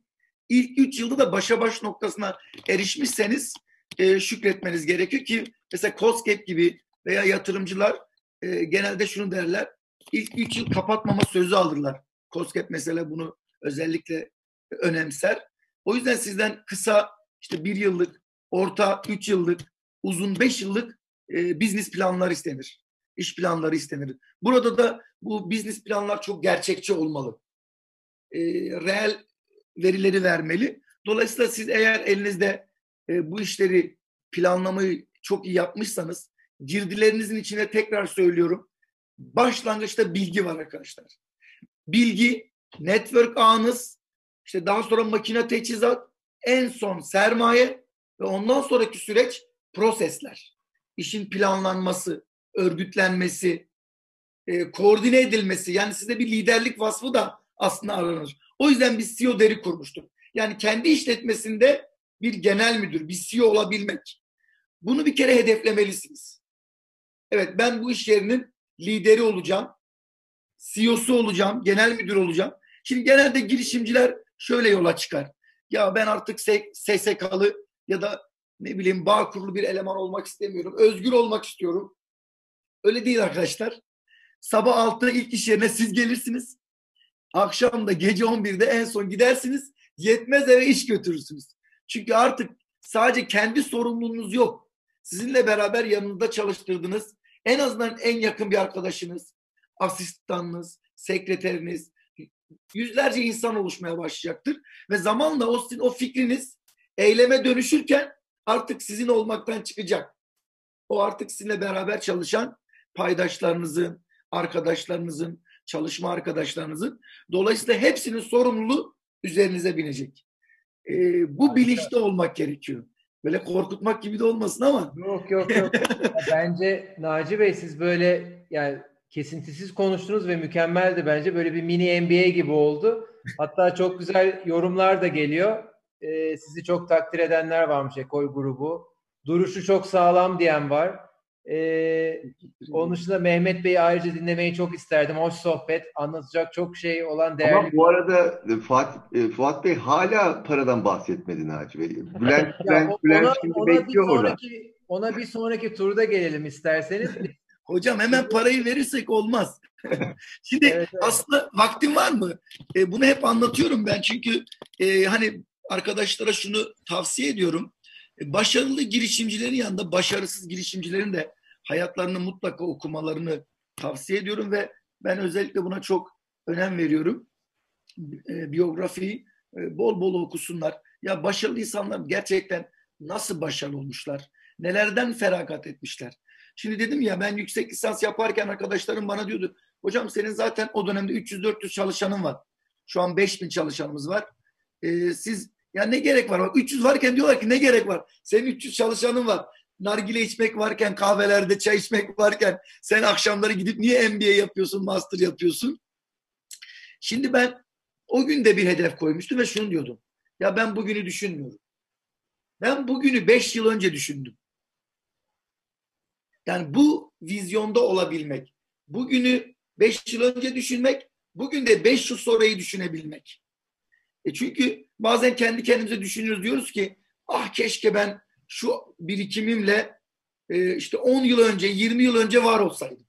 İlk 3 yılda da başa baş noktasına erişmişseniz e, şükretmeniz gerekiyor ki mesela COSGAP gibi veya yatırımcılar e, genelde şunu derler. İlk 3 yıl kapatmama sözü alırlar. COSGAP mesela bunu özellikle önemser. O yüzden sizden kısa işte bir yıllık, orta üç yıllık, uzun beş yıllık e, business planlar istenir. İş planları istenir. Burada da bu business planlar çok gerçekçi olmalı. E, reel verileri vermeli. Dolayısıyla siz eğer elinizde e, bu işleri planlamayı çok iyi yapmışsanız girdilerinizin içine tekrar söylüyorum. Başlangıçta bilgi var arkadaşlar. Bilgi, network ağınız, işte daha sonra makine teçhizat, en son sermaye ve ondan sonraki süreç prosesler. işin planlanması, örgütlenmesi, e, koordine edilmesi yani size bir liderlik vasfı da aslında aranır. O yüzden biz CEO deri kurmuştuk. Yani kendi işletmesinde bir genel müdür, bir CEO olabilmek. Bunu bir kere hedeflemelisiniz. Evet ben bu iş yerinin lideri olacağım. CEO'su olacağım, genel müdür olacağım. Şimdi genelde girişimciler şöyle yola çıkar. Ya ben artık SSK'lı ya da ne bileyim bağ kurulu bir eleman olmak istemiyorum. Özgür olmak istiyorum. Öyle değil arkadaşlar. Sabah 6'da ilk iş yerine siz gelirsiniz. Akşam da gece 11'de en son gidersiniz. Yetmez eve iş götürürsünüz. Çünkü artık sadece kendi sorumluluğunuz yok. Sizinle beraber yanınızda çalıştırdığınız en azından en yakın bir arkadaşınız, asistanınız, sekreteriniz, yüzlerce insan oluşmaya başlayacaktır. Ve zamanla o, sizin, o fikriniz eyleme dönüşürken artık sizin olmaktan çıkacak. O artık sizinle beraber çalışan paydaşlarınızın, arkadaşlarınızın, çalışma arkadaşlarınızın. Dolayısıyla hepsinin sorumluluğu üzerinize binecek. Ee, bu bilinçte olmak gerekiyor. Böyle korkutmak gibi de olmasın ama. Yok yok yok. bence Naci Bey siz böyle yani kesintisiz konuştunuz ve mükemmeldi bence. Böyle bir mini NBA gibi oldu. Hatta çok güzel yorumlar da geliyor. Ee, sizi çok takdir edenler varmış Ekol grubu. Duruşu çok sağlam diyen var. Ee, onun dışında Mehmet Bey'i ayrıca dinlemeyi çok isterdim. Hoş sohbet, anlatacak çok şey olan değerli. Ama bu arada e, Fuat, e, Fuat Bey hala paradan bahsetmedi Naci Bey. Bülent, Bülent, ona, Bülent şimdi ona bekliyor bir orada. sonraki, Ona bir sonraki turda gelelim isterseniz. Hocam hemen parayı verirsek olmaz. Şimdi Evet, evet. aslında vaktim var mı? E, bunu hep anlatıyorum ben çünkü e, hani arkadaşlara şunu tavsiye ediyorum. E, başarılı girişimcilerin yanında başarısız girişimcilerin de hayatlarını mutlaka okumalarını tavsiye ediyorum ve ben özellikle buna çok önem veriyorum. E, biyografiyi bol bol okusunlar. Ya başarılı insanlar gerçekten nasıl başarılı olmuşlar? Nelerden feragat etmişler? Şimdi dedim ya ben yüksek lisans yaparken arkadaşlarım bana diyordu. Hocam senin zaten o dönemde 300-400 çalışanın var. Şu an 5000 çalışanımız var. Ee, siz ya ne gerek var? Bak 300 varken diyorlar ki ne gerek var? Senin 300 çalışanın var. Nargile içmek varken, kahvelerde çay içmek varken sen akşamları gidip niye MBA yapıyorsun, master yapıyorsun? Şimdi ben o gün de bir hedef koymuştum ve şunu diyordum. Ya ben bugünü düşünmüyorum. Ben bugünü 5 yıl önce düşündüm. Yani bu vizyonda olabilmek, bugünü 5 yıl önce düşünmek, bugün de 5 yıl sonrayı düşünebilmek. E çünkü bazen kendi kendimize düşünüyoruz diyoruz ki ah keşke ben şu birikimimle e, işte 10 yıl önce, 20 yıl önce var olsaydım.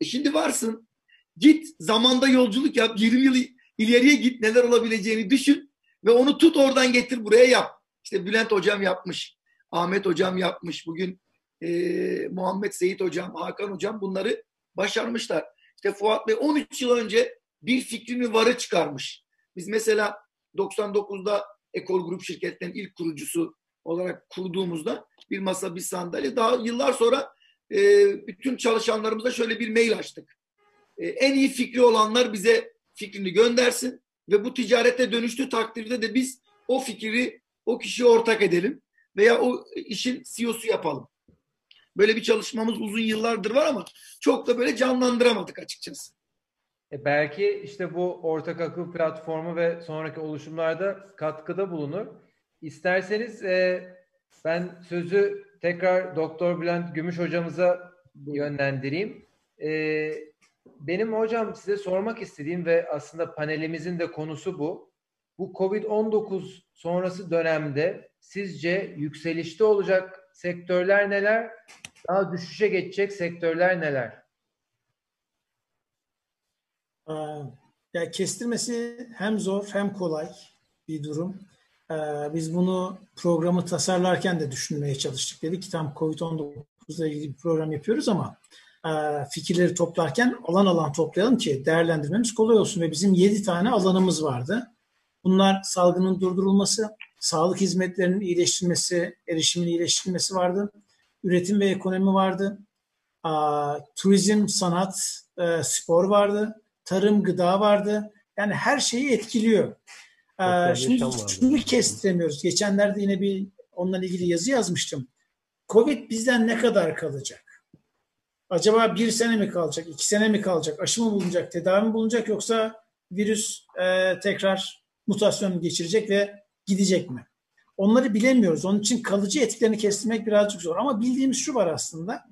E şimdi varsın. Git zamanda yolculuk yap. 20 yıl ileriye git neler olabileceğini düşün ve onu tut oradan getir buraya yap. İşte Bülent hocam yapmış. Ahmet hocam yapmış. Bugün e, Muhammed Seyit hocam, Hakan hocam bunları başarmışlar. İşte Fuat Bey 13 yıl önce bir fikrini varı çıkarmış. Biz mesela 99'da Ekol Grup şirketlerinin ilk kurucusu olarak kurduğumuzda bir masa bir sandalye daha yıllar sonra e, bütün çalışanlarımıza şöyle bir mail açtık. E, en iyi fikri olanlar bize fikrini göndersin ve bu ticarete dönüştüğü takdirde de biz o fikri o kişiye ortak edelim veya o işin CEO'su yapalım. Böyle bir çalışmamız uzun yıllardır var ama çok da böyle canlandıramadık açıkçası. E belki işte bu ortak akıl platformu ve sonraki oluşumlarda katkıda bulunur. İsterseniz e, ben sözü tekrar Doktor Bülent Gümüş hocamıza yönlendireyim. E, benim hocam size sormak istediğim ve aslında panelimizin de konusu bu. Bu Covid-19 sonrası dönemde sizce yükselişte olacak sektörler neler? Daha düşüşe geçecek sektörler neler? Ee, ya kestirmesi hem zor hem kolay bir durum. Ee, biz bunu programı tasarlarken de düşünmeye çalıştık. Dedik ki tam COVID-19 ile ilgili bir program yapıyoruz ama e, fikirleri toplarken alan alan toplayalım ki değerlendirmemiz kolay olsun ve bizim 7 tane alanımız vardı. Bunlar salgının durdurulması, sağlık hizmetlerinin iyileştirilmesi, erişimin iyileştirilmesi vardı. Üretim ve ekonomi vardı. Turizm, sanat, e, spor vardı. Tarım, gıda vardı. Yani her şeyi etkiliyor. Aa, şimdi şunu kestiremiyoruz. Geçenlerde yine bir onunla ilgili yazı yazmıştım. Covid bizden ne kadar kalacak? Acaba bir sene mi kalacak, iki sene mi kalacak, aşı mı bulunacak, tedavi mi bulunacak yoksa virüs e, tekrar mutasyon geçirecek ve gidecek mi? Onları bilemiyoruz. Onun için kalıcı etkilerini kestirmek birazcık zor. Ama bildiğimiz şu var aslında.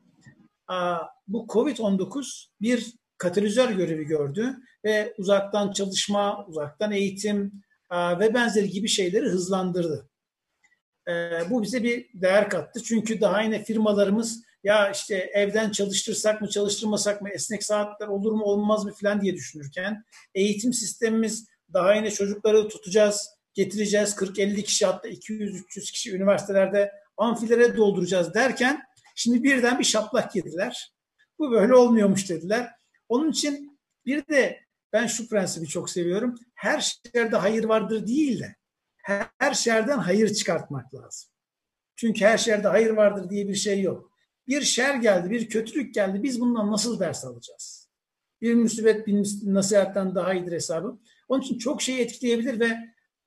Bu COVID-19 bir katalizör görevi gördü ve uzaktan çalışma, uzaktan eğitim ve benzeri gibi şeyleri hızlandırdı. Bu bize bir değer kattı. Çünkü daha yine firmalarımız ya işte evden çalıştırsak mı çalıştırmasak mı esnek saatler olur mu olmaz mı falan diye düşünürken eğitim sistemimiz daha yine çocukları tutacağız, getireceğiz 40-50 kişi hatta 200-300 kişi üniversitelerde amfilere dolduracağız derken şimdi birden bir şaplak yediler. Bu böyle olmuyormuş dediler. Onun için bir de ben şu prensibi çok seviyorum. Her şerde hayır vardır değil de her, şerden hayır çıkartmak lazım. Çünkü her şerde hayır vardır diye bir şey yok. Bir şer geldi, bir kötülük geldi. Biz bundan nasıl ders alacağız? Bir musibet bir nasihatten daha iyidir hesabı. Onun için çok şeyi etkileyebilir ve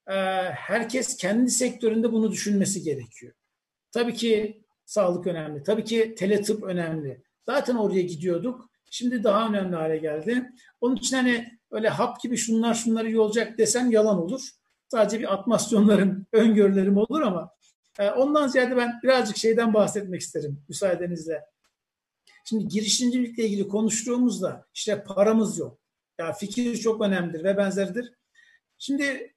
e, herkes kendi sektöründe bunu düşünmesi gerekiyor. Tabii ki sağlık önemli. Tabii ki teletıp önemli. Zaten oraya gidiyorduk. Şimdi daha önemli hale geldi. Onun için hani öyle hap gibi şunlar şunlar iyi olacak desem yalan olur. Sadece bir atmasyonlarım, öngörülerim olur ama e, ondan ziyade ben birazcık şeyden bahsetmek isterim müsaadenizle. Şimdi girişimcilikle ilgili konuştuğumuzda işte paramız yok. Ya fikir çok önemlidir ve benzeridir. Şimdi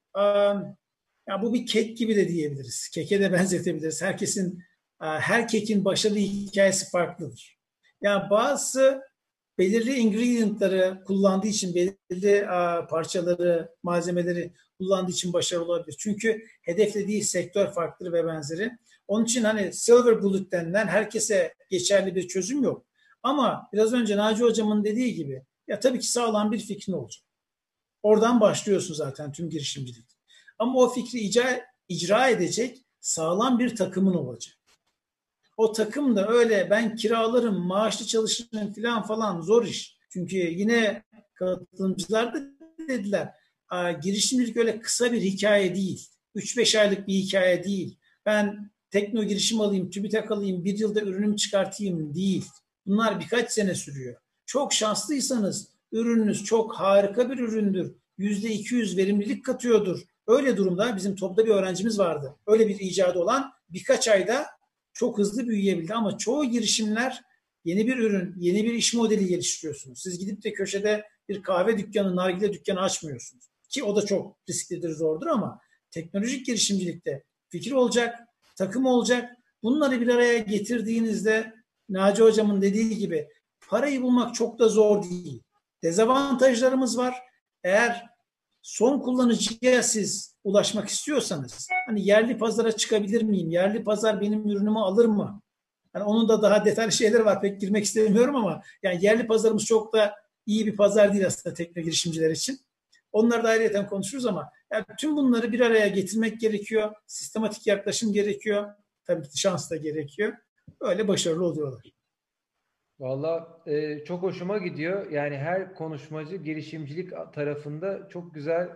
ya bu bir kek gibi de diyebiliriz. Keke de benzetebiliriz. Herkesin her kekin başarılı hikayesi farklıdır. Yani bazı belirli ingredientları kullandığı için, belirli parçaları, malzemeleri kullandığı için başarılı olabilir. Çünkü hedeflediği sektör farklıdır ve benzeri. Onun için hani silver bullet denilen herkese geçerli bir çözüm yok. Ama biraz önce Naci Hocam'ın dediği gibi ya tabii ki sağlam bir fikrin olacak. Oradan başlıyorsun zaten tüm girişimcilik. Ama o fikri icra, icra edecek sağlam bir takımın olacak. O takım da öyle ben kiralarım, maaşlı çalışırım falan falan zor iş. Çünkü yine katılımcılar da dediler girişimcilik öyle kısa bir hikaye değil. 3-5 aylık bir hikaye değil. Ben tekno girişim alayım, TÜBİTAK alayım, bir yılda ürünümü çıkartayım değil. Bunlar birkaç sene sürüyor. Çok şanslıysanız ürününüz çok harika bir üründür. Yüzde 200 verimlilik katıyordur. Öyle durumda bizim topta bir öğrencimiz vardı. Öyle bir icadı olan birkaç ayda çok hızlı büyüyebildi. Ama çoğu girişimler yeni bir ürün, yeni bir iş modeli geliştiriyorsunuz. Siz gidip de köşede bir kahve dükkanı, nargile dükkanı açmıyorsunuz. Ki o da çok risklidir, zordur ama teknolojik girişimcilikte fikir olacak, takım olacak. Bunları bir araya getirdiğinizde Naci Hocam'ın dediği gibi parayı bulmak çok da zor değil. Dezavantajlarımız var. Eğer son kullanıcıya siz ulaşmak istiyorsanız hani yerli pazara çıkabilir miyim? Yerli pazar benim ürünümü alır mı? Yani onun da daha detaylı şeyler var. Pek girmek istemiyorum ama yani yerli pazarımız çok da iyi bir pazar değil aslında tekno girişimciler için. Onları da ayrıca konuşuruz ama yani tüm bunları bir araya getirmek gerekiyor. Sistematik yaklaşım gerekiyor. Tabii ki şans da gerekiyor. Öyle başarılı oluyorlar. Valla e, çok hoşuma gidiyor. Yani her konuşmacı girişimcilik tarafında çok güzel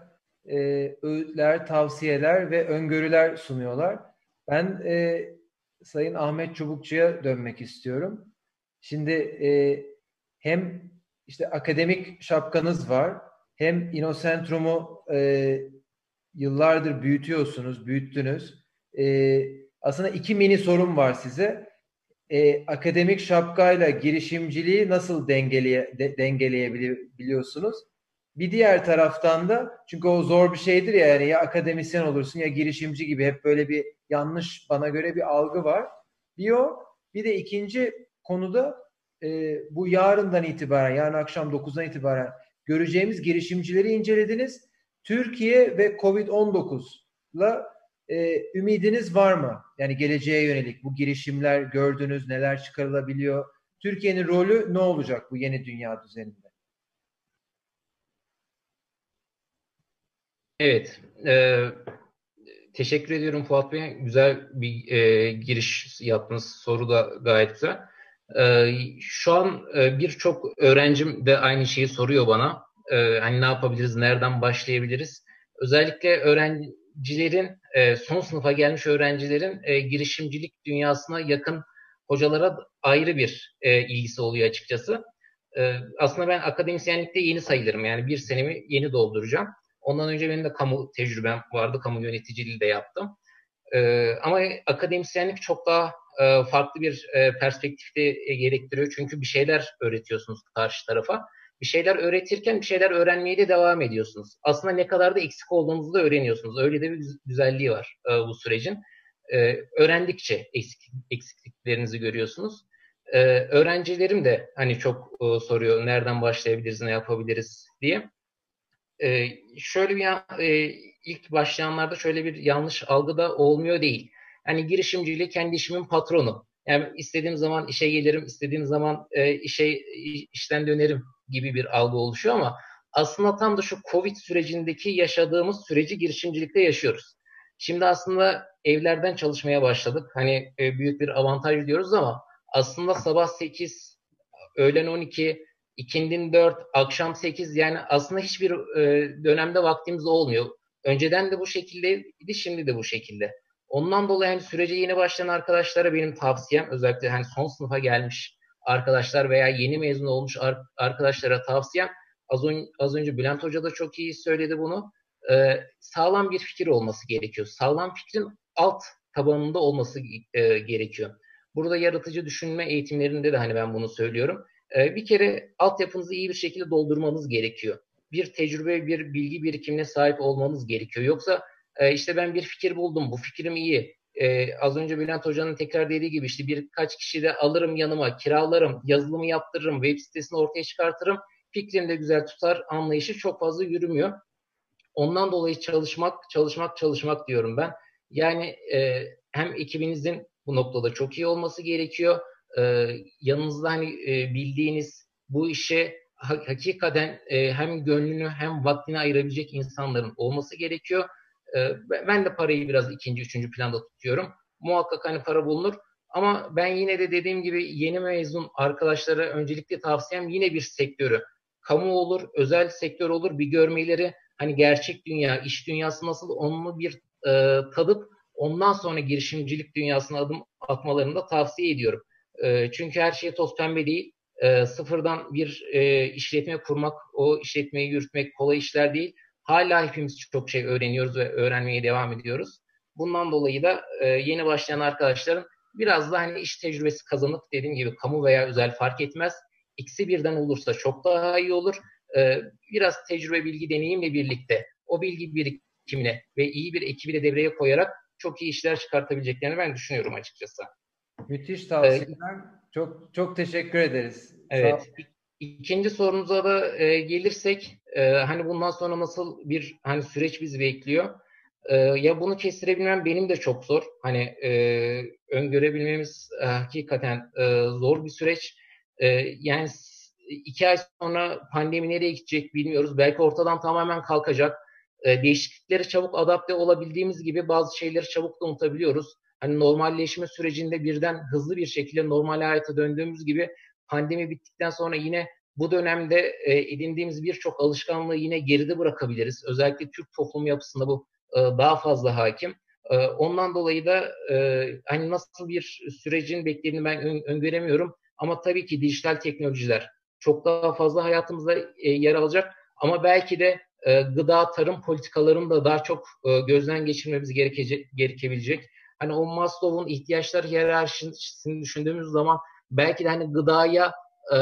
e, öğütler, tavsiyeler ve öngörüler sunuyorlar. Ben e, Sayın Ahmet Çubukçu'ya dönmek istiyorum. Şimdi e, hem işte akademik şapkanız var, hem Inocentrum'u e, yıllardır büyütüyorsunuz, büyüttünüz. E, aslında iki mini sorum var size e, akademik şapkayla girişimciliği nasıl dengeleye, de, dengeleyebiliyorsunuz? Bir diğer taraftan da çünkü o zor bir şeydir ya yani ya akademisyen olursun ya girişimci gibi hep böyle bir yanlış bana göre bir algı var. Bir o bir de ikinci konuda e, bu yarından itibaren yarın akşam 9'dan itibaren göreceğimiz girişimcileri incelediniz. Türkiye ve Covid-19'la e, ümidiniz var mı? Yani geleceğe yönelik bu girişimler gördünüz, neler çıkarılabiliyor? Türkiye'nin rolü ne olacak bu yeni dünya düzeninde? Evet, e, teşekkür ediyorum Fuat Bey. Güzel bir e, giriş yaptınız. Soru da gayet güzel. E, şu an e, birçok öğrencim de aynı şeyi soruyor bana. E, hani ne yapabiliriz, nereden başlayabiliriz? Özellikle öğrencilerin e, son sınıfa gelmiş öğrencilerin e, girişimcilik dünyasına yakın hocalara ayrı bir e, ilgisi oluyor açıkçası. E, aslında ben akademisyenlikte yeni sayılırım. Yani bir senemi yeni dolduracağım. Ondan önce benim de kamu tecrübem vardı. Kamu yöneticiliği de yaptım. E, ama akademisyenlik çok daha e, farklı bir e, perspektifte e, gerektiriyor. Çünkü bir şeyler öğretiyorsunuz karşı tarafa. Bir şeyler öğretirken bir şeyler öğrenmeye de devam ediyorsunuz. Aslında ne kadar da eksik olduğunuzu da öğreniyorsunuz. Öyle de bir güzelliği var e, bu sürecin. E, öğrendikçe eksik, eksikliklerinizi görüyorsunuz. E, öğrencilerim de hani çok e, soruyor nereden başlayabiliriz, ne yapabiliriz diye. E, şöyle bir e, ilk başlayanlarda şöyle bir yanlış algı da olmuyor değil. Yani girişimciliği kendi işimin patronu. Yani istediğim zaman işe gelirim, istediğim zaman e, işe işten dönerim gibi bir algı oluşuyor ama aslında tam da şu Covid sürecindeki yaşadığımız süreci girişimcilikte yaşıyoruz. Şimdi aslında evlerden çalışmaya başladık. Hani e, büyük bir avantaj diyoruz ama aslında sabah 8, öğlen 12, ikindin 4, akşam 8 yani aslında hiçbir e, dönemde vaktimiz olmuyor. Önceden de bu şekildeydi, şimdi de bu şekilde. Ondan dolayı hani sürece yeni başlayan arkadaşlara benim tavsiyem özellikle hani son sınıfa gelmiş arkadaşlar veya yeni mezun olmuş arkadaşlara tavsiyem az, ön, az önce Bülent Hoca da çok iyi söyledi bunu. Ee, sağlam bir fikir olması gerekiyor. Sağlam fikrin alt tabanında olması e, gerekiyor. Burada yaratıcı düşünme eğitimlerinde de hani ben bunu söylüyorum. Ee, bir kere altyapınızı iyi bir şekilde doldurmanız gerekiyor. Bir tecrübe, bir bilgi birikimine sahip olmanız gerekiyor. Yoksa e, işte ben bir fikir buldum, bu fikrim iyi. E, az önce Bülent Hoca'nın tekrar dediği gibi işte birkaç kişi de alırım yanıma, kiralarım, yazılımı yaptırırım, web sitesini ortaya çıkartırım. Fikrim de güzel tutar anlayışı çok fazla yürümüyor. Ondan dolayı çalışmak, çalışmak, çalışmak diyorum ben. Yani e, hem ekibinizin bu noktada çok iyi olması gerekiyor. E, yanınızda hani e, bildiğiniz bu işe hakikaten e, hem gönlünü hem vaktini ayırabilecek insanların olması gerekiyor. E, ben de parayı biraz ikinci, üçüncü planda tutuyorum. Muhakkak hani para bulunur. Ama ben yine de dediğim gibi yeni mezun arkadaşlara öncelikle tavsiyem yine bir sektörü. Kamu olur, özel sektör olur bir görmeleri hani gerçek dünya, iş dünyası nasıl onu bir e, tadıp ondan sonra girişimcilik dünyasına adım atmalarını da tavsiye ediyorum. E, çünkü her şey toz pembe değil. E, sıfırdan bir e, işletme kurmak, o işletmeyi yürütmek kolay işler değil. Hala hepimiz çok şey öğreniyoruz ve öğrenmeye devam ediyoruz. Bundan dolayı da e, yeni başlayan arkadaşların biraz da hani iş tecrübesi kazanıp dediğim gibi kamu veya özel fark etmez. İkisi birden olursa çok daha iyi olur. E, biraz tecrübe, bilgi, deneyimle birlikte o bilgi birikimine ve iyi bir ekibi de devreye koyarak çok iyi işler çıkartabileceklerini ben düşünüyorum açıkçası. Müthiş tavsiyeler. Ee, çok çok teşekkür ederiz. Evet. İkinci sorumuza da e, gelirsek e, hani bundan sonra nasıl bir hani süreç bizi bekliyor? E, ya bunu kestirebilmem benim de çok zor. Hani e, öngörebilmemiz e, hakikaten e, zor bir süreç. E, yani iki ay sonra pandemi nereye gidecek bilmiyoruz. Belki ortadan tamamen kalkacak. E, değişikliklere çabuk adapte olabildiğimiz gibi bazı şeyleri çabuk da unutabiliyoruz. Hani normalleşme sürecinde birden hızlı bir şekilde normal hayata döndüğümüz gibi pandemi bittikten sonra yine bu dönemde e, edindiğimiz birçok alışkanlığı yine geride bırakabiliriz. Özellikle Türk toplum yapısında bu e, daha fazla hakim. E, ondan dolayı da e, hani nasıl bir sürecin beklediğini ben ön, öngöremiyorum. Ama tabii ki dijital teknolojiler çok daha fazla hayatımızda e, yer alacak. Ama belki de e, gıda, tarım politikalarını da daha çok e, gözden geçirmemiz gerekecek, gerekebilecek. Hani o Maslow'un ihtiyaçlar hiyerarşisini düşündüğümüz zaman belki de hani gıdaya, e,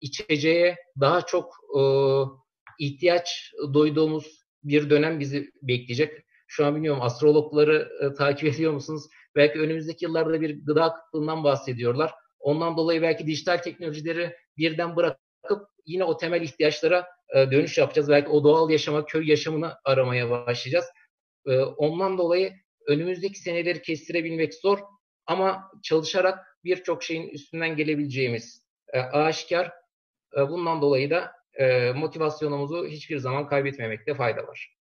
içeceğe daha çok e, ihtiyaç duyduğumuz bir dönem bizi bekleyecek. Şu an bilmiyorum astrologları e, takip ediyor musunuz? Belki önümüzdeki yıllarda bir gıda kıtlığından bahsediyorlar. Ondan dolayı belki dijital teknolojileri birden bırakıp yine o temel ihtiyaçlara e, dönüş yapacağız. Belki o doğal yaşama, köy yaşamını aramaya başlayacağız. E, ondan dolayı önümüzdeki seneleri kestirebilmek zor ama çalışarak birçok şeyin üstünden gelebileceğimiz e, aşikar. E, bundan dolayı da e, motivasyonumuzu hiçbir zaman kaybetmemekte fayda var.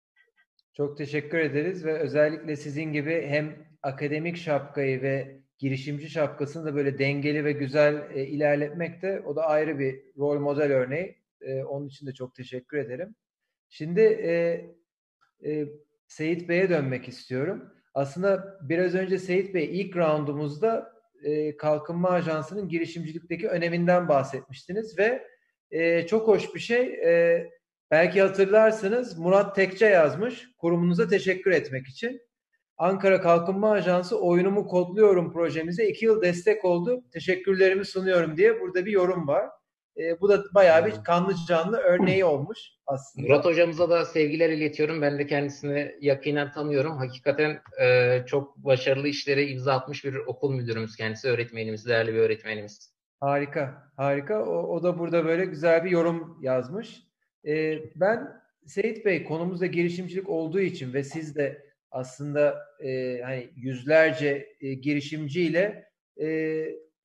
Çok teşekkür ederiz ve özellikle sizin gibi hem akademik şapkayı ve girişimci şapkasını da böyle dengeli ve güzel e, ilerletmek o da ayrı bir rol model örneği. E, onun için de çok teşekkür ederim. Şimdi e, e, Seyit Bey'e dönmek istiyorum. Aslında biraz önce Seyit Bey ilk roundumuzda e, Kalkınma Ajansı'nın girişimcilikteki öneminden bahsetmiştiniz ve e, çok hoş bir şey. E, belki hatırlarsınız Murat Tekçe yazmış kurumunuza teşekkür etmek için. Ankara Kalkınma Ajansı oyunumu kodluyorum projemize iki yıl destek oldu. Teşekkürlerimi sunuyorum diye burada bir yorum var. E, bu da bayağı bir kanlı canlı örneği olmuş aslında. Murat hocamıza da sevgiler iletiyorum. Ben de kendisini yakinen tanıyorum. Hakikaten e, çok başarılı işlere imza atmış bir okul müdürümüz kendisi. Öğretmenimiz, değerli bir öğretmenimiz. Harika, harika. O, o da burada böyle güzel bir yorum yazmış. E, ben Seyit Bey konumuzda girişimcilik olduğu için ve siz de aslında e, hani yüzlerce e, girişimciyle e,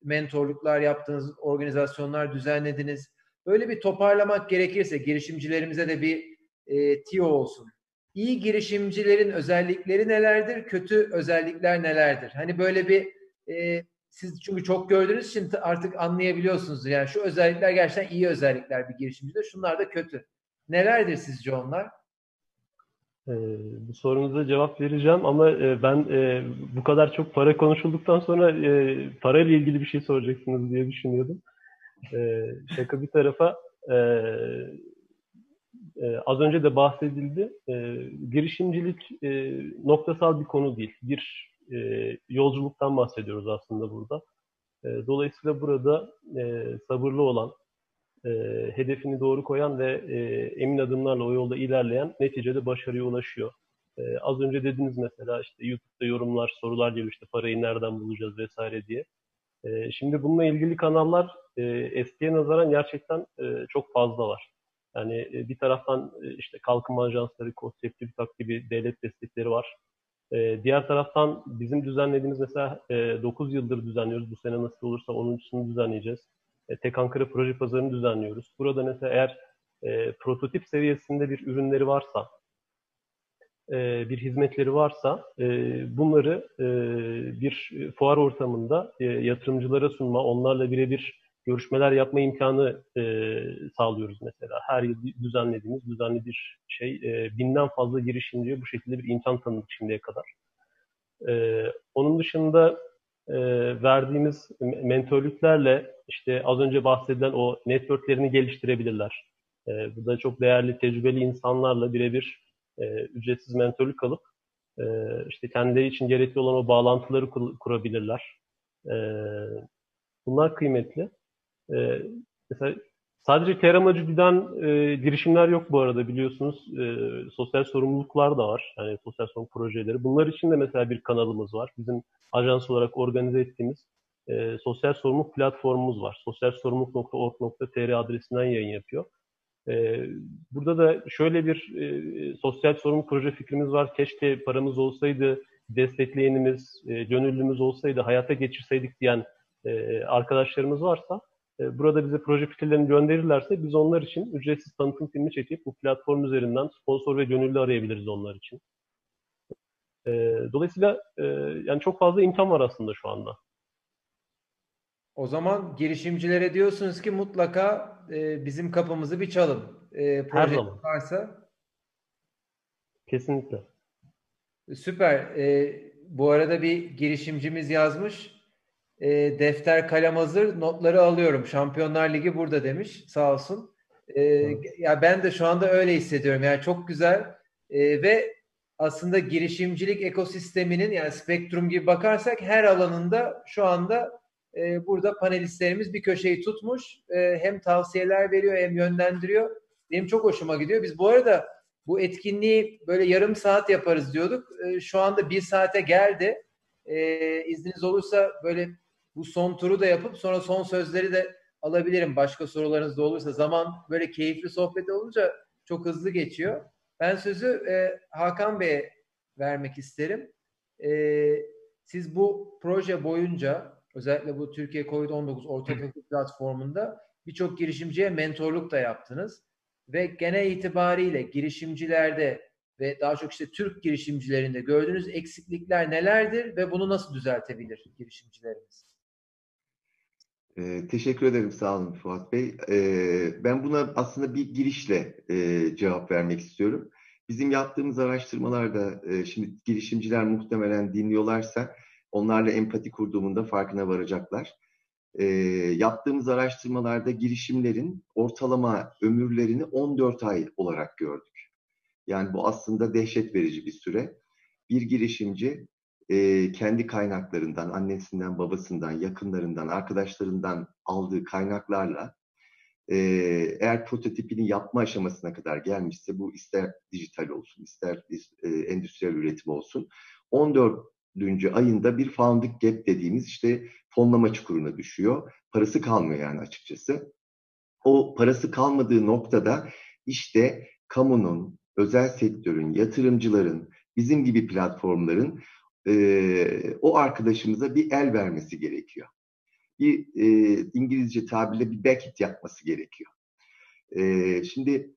mentorluklar yaptınız, organizasyonlar düzenlediniz. Böyle bir toparlamak gerekirse girişimcilerimize de bir e, tiyo olsun. İyi girişimcilerin özellikleri nelerdir, kötü özellikler nelerdir? Hani böyle bir e, siz çünkü çok gördüğünüz için artık anlayabiliyorsunuz. Yani şu özellikler gerçekten iyi özellikler bir girişimcide, şunlar da kötü. Nelerdir sizce onlar? Ee, bu sorunuza cevap vereceğim ama e, ben e, bu kadar çok para konuşulduktan sonra e, parayla ilgili bir şey soracaksınız diye düşünüyordum. E, şaka bir tarafa e, e, az önce de bahsedildi. E, girişimcilik e, noktasal bir konu değil. Bir e, yolculuktan bahsediyoruz aslında burada. E, dolayısıyla burada e, sabırlı olan, e, hedefini doğru koyan ve e, emin adımlarla o yolda ilerleyen neticede başarıya ulaşıyor. E, az önce dediniz mesela işte YouTube'da yorumlar, sorular geliyor işte parayı nereden bulacağız vesaire diye. E, şimdi bununla ilgili kanallar e, eskiye nazaran gerçekten e, çok fazla var. Yani e, bir taraftan e, işte kalkınma ajansları, konseptli gibi devlet destekleri var. E, diğer taraftan bizim düzenlediğimiz mesela e, 9 yıldır düzenliyoruz. Bu sene nasıl olursa 10.sunu düzenleyeceğiz. E, Tek Ankara proje pazarını düzenliyoruz. Burada mesela eğer e, prototip seviyesinde bir ürünleri varsa, e, bir hizmetleri varsa e, bunları e, bir fuar ortamında e, yatırımcılara sunma, onlarla birebir görüşmeler yapma imkanı e, sağlıyoruz mesela. Her yıl düzenlediğimiz düzenli bir şey. E, binden fazla girişimciye bu şekilde bir imkan tanıdık şimdiye kadar. E, onun dışında e, verdiğimiz mentörlüklerle işte az önce bahsedilen o networklerini geliştirebilirler. E, bu da çok değerli, tecrübeli insanlarla birebir e, ücretsiz mentörlük alıp e, işte kendileri için gerekli olan o bağlantıları kur, kurabilirler. E, bunlar kıymetli. E, mesela sadece kar amacı güden e, girişimler yok bu arada biliyorsunuz. E, sosyal sorumluluklar da var. Yani sosyal sorumluluk projeleri. Bunlar için de mesela bir kanalımız var. Bizim ajans olarak organize ettiğimiz e, sosyal sorumluluk platformumuz var. sosyalsorumluluk.org.tr adresinden yayın yapıyor. E, burada da şöyle bir e, sosyal sorumluluk proje fikrimiz var. Keşke paramız olsaydı, destekleyenimiz, e, gönüllümüz olsaydı, hayata geçirseydik diyen e, arkadaşlarımız varsa burada bize proje fikirlerini gönderirlerse biz onlar için ücretsiz tanıtım filmi çekip bu platform üzerinden sponsor ve gönüllü arayabiliriz onlar için. E, dolayısıyla e, yani çok fazla imkan var aslında şu anda. O zaman girişimcilere diyorsunuz ki mutlaka e, bizim kapımızı bir çalın. E, proje varsa. Kesinlikle. Süper. E, bu arada bir girişimcimiz yazmış. E, defter kalem hazır notları alıyorum. Şampiyonlar Ligi burada demiş. Sağ olsun. E, ya ben de şu anda öyle hissediyorum. Yani çok güzel e, ve aslında girişimcilik ekosisteminin yani spektrum gibi bakarsak her alanında şu anda e, burada panelistlerimiz bir köşeyi tutmuş. E, hem tavsiyeler veriyor hem yönlendiriyor. Benim çok hoşuma gidiyor. Biz bu arada bu etkinliği böyle yarım saat yaparız diyorduk. E, şu anda bir saate geldi. E, izniniz olursa böyle bu son turu da yapıp sonra son sözleri de alabilirim. Başka sorularınız da olursa. Zaman böyle keyifli sohbet olunca çok hızlı geçiyor. Ben sözü e, Hakan Bey'e vermek isterim. E, siz bu proje boyunca özellikle bu Türkiye Covid-19 ortaklık platformunda birçok girişimciye mentorluk da yaptınız. Ve genel itibariyle girişimcilerde ve daha çok işte Türk girişimcilerinde gördüğünüz eksiklikler nelerdir ve bunu nasıl düzeltebilir girişimcilerimiz? Ee, teşekkür ederim sağ olun Fuat Bey. Ee, ben buna aslında bir girişle e, cevap vermek istiyorum. Bizim yaptığımız araştırmalarda e, şimdi girişimciler muhtemelen dinliyorlarsa Onlarla empati kurduğumun da farkına varacaklar. E, yaptığımız araştırmalarda girişimlerin ortalama ömürlerini 14 ay olarak gördük. Yani bu aslında dehşet verici bir süre. Bir girişimci e, kendi kaynaklarından, annesinden, babasından, yakınlarından, arkadaşlarından aldığı kaynaklarla e, eğer prototipini yapma aşamasına kadar gelmişse bu ister dijital olsun, ister e, endüstriyel üretim olsun 14 ayında bir founding gap dediğimiz işte fonlama çukuruna düşüyor. Parası kalmıyor yani açıkçası. O parası kalmadığı noktada işte kamunun, özel sektörün, yatırımcıların, bizim gibi platformların o arkadaşımıza bir el vermesi gerekiyor. Bir e, İngilizce tabirle bir back yapması gerekiyor. E, şimdi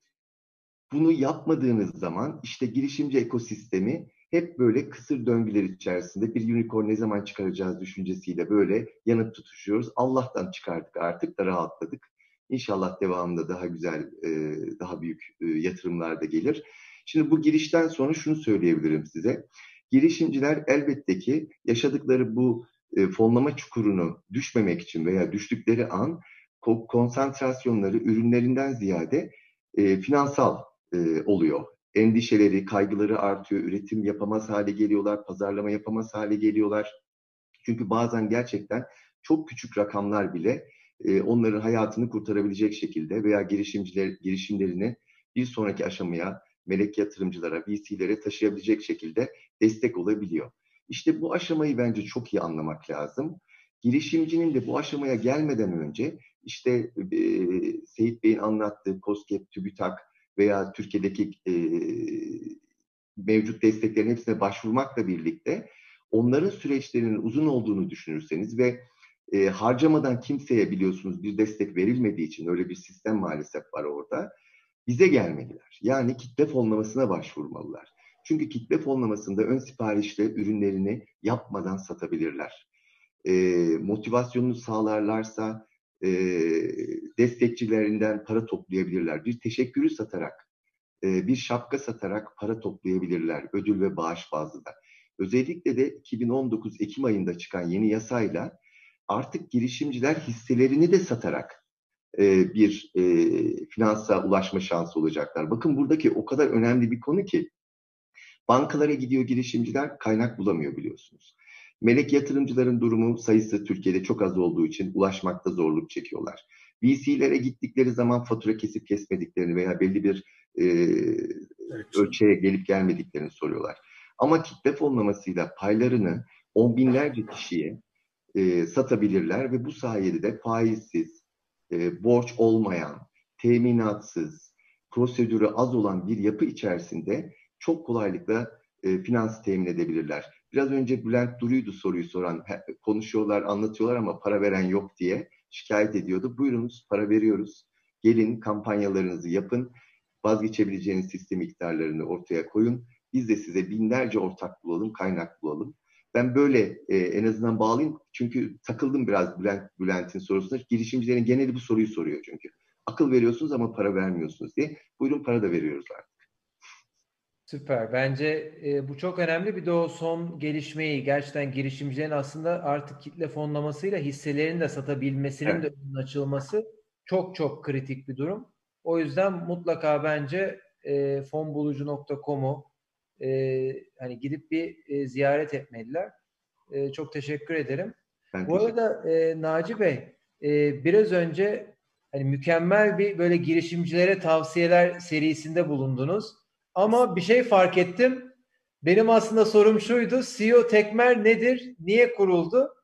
bunu yapmadığınız zaman işte girişimci ekosistemi hep böyle kısır döngüler içerisinde bir unicorn ne zaman çıkaracağız düşüncesiyle böyle yanıp tutuşuyoruz. Allah'tan çıkardık artık da rahatladık. İnşallah devamında daha güzel, daha büyük yatırımlar da gelir. Şimdi bu girişten sonra şunu söyleyebilirim size. Girişimciler elbette ki yaşadıkları bu e, fonlama çukurunu düşmemek için veya düştükleri an konsantrasyonları ürünlerinden ziyade finansal oluyor endişeleri, kaygıları artıyor, üretim yapamaz hale geliyorlar, pazarlama yapamaz hale geliyorlar. Çünkü bazen gerçekten çok küçük rakamlar bile e, onların hayatını kurtarabilecek şekilde veya girişimciler girişimlerini bir sonraki aşamaya melek yatırımcılara, VC'lere taşıyabilecek şekilde destek olabiliyor. İşte bu aşamayı bence çok iyi anlamak lazım. Girişimcinin de bu aşamaya gelmeden önce işte e, Seyit Bey'in anlattığı COSGAP, TÜBİTAK, veya Türkiye'deki e, mevcut desteklerin hepsine başvurmakla birlikte onların süreçlerinin uzun olduğunu düşünürseniz ve e, harcamadan kimseye biliyorsunuz bir destek verilmediği için öyle bir sistem maalesef var orada. Bize gelmeliler. Yani kitle fonlamasına başvurmalılar. Çünkü kitle fonlamasında ön siparişle ürünlerini yapmadan satabilirler. E, motivasyonunu sağlarlarsa e, destekçilerinden para toplayabilirler. Bir teşekkürü satarak, e, bir şapka satarak para toplayabilirler ödül ve bağış bazlı da. Özellikle de 2019 Ekim ayında çıkan yeni yasayla artık girişimciler hisselerini de satarak e, bir e, finansa ulaşma şansı olacaklar. Bakın buradaki o kadar önemli bir konu ki bankalara gidiyor girişimciler kaynak bulamıyor biliyorsunuz. Melek yatırımcıların durumu sayısı Türkiye'de çok az olduğu için ulaşmakta zorluk çekiyorlar. VC'lere gittikleri zaman fatura kesip kesmediklerini veya belli bir e, evet. ölçüye gelip gelmediklerini soruyorlar. Ama kitle fonlamasıyla paylarını on binlerce kişiye e, satabilirler ve bu sayede de faizsiz, e, borç olmayan, teminatsız, prosedürü az olan bir yapı içerisinde çok kolaylıkla e, finans temin edebilirler. Biraz önce Bülent Duru'ydu soruyu soran. Konuşuyorlar, anlatıyorlar ama para veren yok diye şikayet ediyordu. Buyurunuz, para veriyoruz. Gelin kampanyalarınızı yapın. Vazgeçebileceğiniz sistem miktarlarını ortaya koyun. Biz de size binlerce ortak bulalım, kaynak bulalım. Ben böyle e, en azından bağlayayım. Çünkü takıldım biraz Bülent Bülent'in sorusuna. Girişimcilerin geneli bu soruyu soruyor çünkü. Akıl veriyorsunuz ama para vermiyorsunuz diye. Buyurun para da veriyoruz artık. Süper. Bence e, bu çok önemli. Bir de o son gelişmeyi gerçekten girişimcilerin aslında artık kitle fonlamasıyla hisselerini de satabilmesinin evet. de önünün açılması çok çok kritik bir durum. O yüzden mutlaka bence e, fonbulucu.com'u e, hani gidip bir e, ziyaret etmeliler. E, çok teşekkür ederim. Ben Bu arada e, Naci Bey e, biraz önce hani mükemmel bir böyle girişimcilere tavsiyeler serisinde bulundunuz. Ama bir şey fark ettim. Benim aslında sorum şuydu. CEO Tekmer nedir? Niye kuruldu?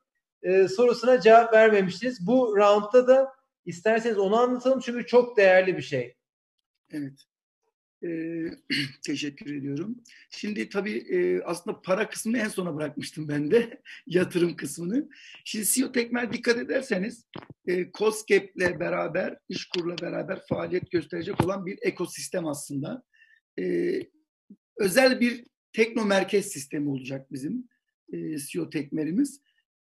Ee, sorusuna cevap vermemiştiniz. Bu roundda da isterseniz onu anlatalım çünkü çok değerli bir şey. Evet. Teşekkür ediyorum. Şimdi tabii e, aslında para kısmını en sona bırakmıştım ben de. yatırım kısmını. Şimdi CEO Tekmer dikkat ederseniz e, COSGAP'le beraber, İşkur'la beraber faaliyet gösterecek olan bir ekosistem aslında e, özel bir tekno merkez sistemi olacak bizim e, CEO tekmerimiz.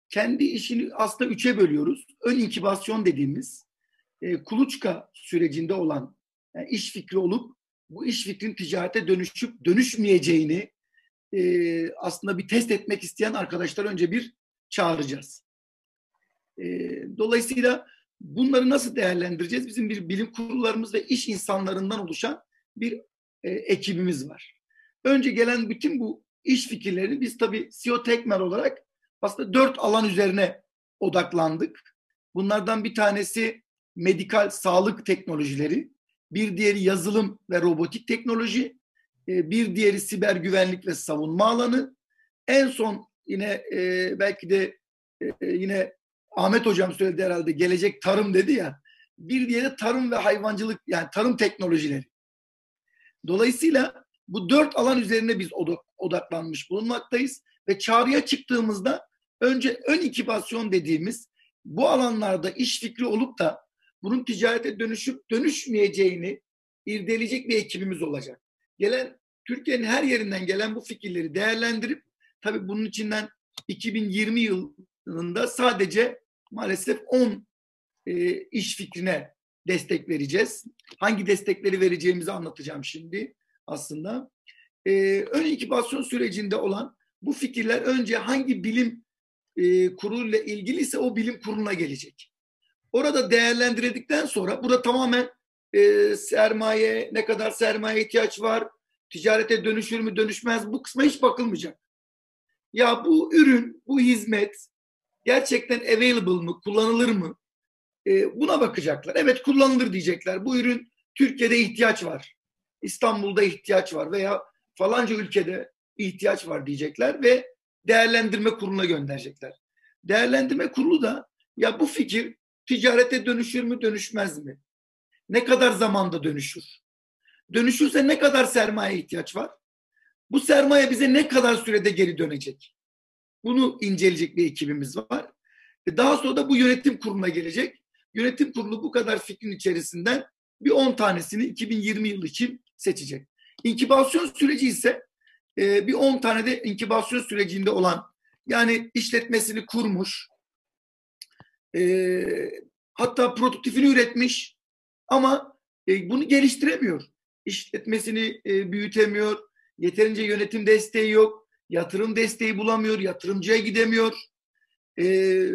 Kendi işini aslında üçe bölüyoruz. Ön inkibasyon dediğimiz e, kuluçka sürecinde olan yani iş fikri olup bu iş fikrin ticarete dönüşüp dönüşmeyeceğini e, aslında bir test etmek isteyen arkadaşlar önce bir çağıracağız. E, dolayısıyla bunları nasıl değerlendireceğiz? Bizim bir bilim kurullarımız ve iş insanlarından oluşan bir e, ekibimiz var. Önce gelen bütün bu iş fikirlerini biz tabii CEO Tekmer olarak aslında dört alan üzerine odaklandık. Bunlardan bir tanesi medikal sağlık teknolojileri, bir diğeri yazılım ve robotik teknoloji, e, bir diğeri siber güvenlik ve savunma alanı. En son yine e, belki de e, yine Ahmet Hocam söyledi herhalde gelecek tarım dedi ya. Bir diğeri tarım ve hayvancılık yani tarım teknolojileri. Dolayısıyla bu dört alan üzerine biz odaklanmış bulunmaktayız ve çağrıya çıktığımızda önce ön ikibasyon dediğimiz bu alanlarda iş fikri olup da bunun ticarete dönüşüp dönüşmeyeceğini irdeleyecek bir ekibimiz olacak. Gelen Türkiye'nin her yerinden gelen bu fikirleri değerlendirip tabii bunun içinden 2020 yılında sadece maalesef 10 e, iş fikrine destek vereceğiz. Hangi destekleri vereceğimizi anlatacağım şimdi aslında. E, ön inkübasyon sürecinde olan bu fikirler önce hangi bilim e, kuruluyla ilgiliyse o bilim kuruluna gelecek. Orada değerlendirdikten sonra burada tamamen e, sermaye, ne kadar sermaye ihtiyaç var, ticarete dönüşür mü dönüşmez bu kısma hiç bakılmayacak. Ya bu ürün, bu hizmet gerçekten available mı, kullanılır mı? E, buna bakacaklar. Evet kullanılır diyecekler. Bu ürün Türkiye'de ihtiyaç var. İstanbul'da ihtiyaç var veya falanca ülkede ihtiyaç var diyecekler ve değerlendirme kuruluna gönderecekler. Değerlendirme kurulu da ya bu fikir ticarete dönüşür mü dönüşmez mi? Ne kadar zamanda dönüşür? Dönüşürse ne kadar sermaye ihtiyaç var? Bu sermaye bize ne kadar sürede geri dönecek? Bunu inceleyecek bir ekibimiz var. Daha sonra da bu yönetim kuruluna gelecek. Yönetim kurulu bu kadar fikrin içerisinden bir 10 tanesini 2020 yılı için seçecek. İnkibasyon süreci ise e, bir 10 tane de inkibasyon sürecinde olan yani işletmesini kurmuş e, hatta prototipini üretmiş ama e, bunu geliştiremiyor. İşletmesini e, büyütemiyor, yeterince yönetim desteği yok, yatırım desteği bulamıyor, yatırımcıya gidemiyor. E,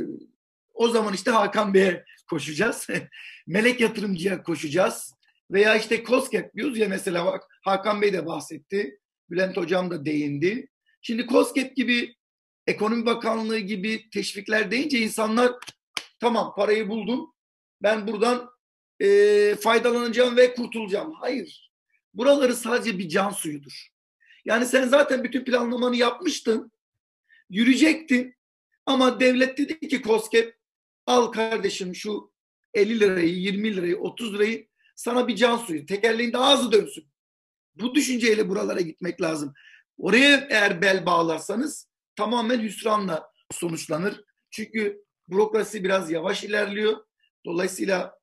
o zaman işte Hakan Bey'e koşacağız. Melek yatırımcıya koşacağız. Veya işte COSGAP diyoruz ya mesela bak Hakan Bey de bahsetti. Bülent Hocam da değindi. Şimdi COSGAP gibi Ekonomi Bakanlığı gibi teşvikler deyince insanlar tamam parayı buldum ben buradan e, faydalanacağım ve kurtulacağım. Hayır. Buraları sadece bir can suyudur. Yani sen zaten bütün planlamanı yapmıştın. Yürüyecektin. Ama devlet dedi ki COSGAP al kardeşim şu 50 lirayı, 20 lirayı, 30 lirayı sana bir can suyu. Tekerleğin daha hızlı dönsün. Bu düşünceyle buralara gitmek lazım. Oraya eğer bel bağlarsanız tamamen hüsranla sonuçlanır. Çünkü bürokrasi biraz yavaş ilerliyor. Dolayısıyla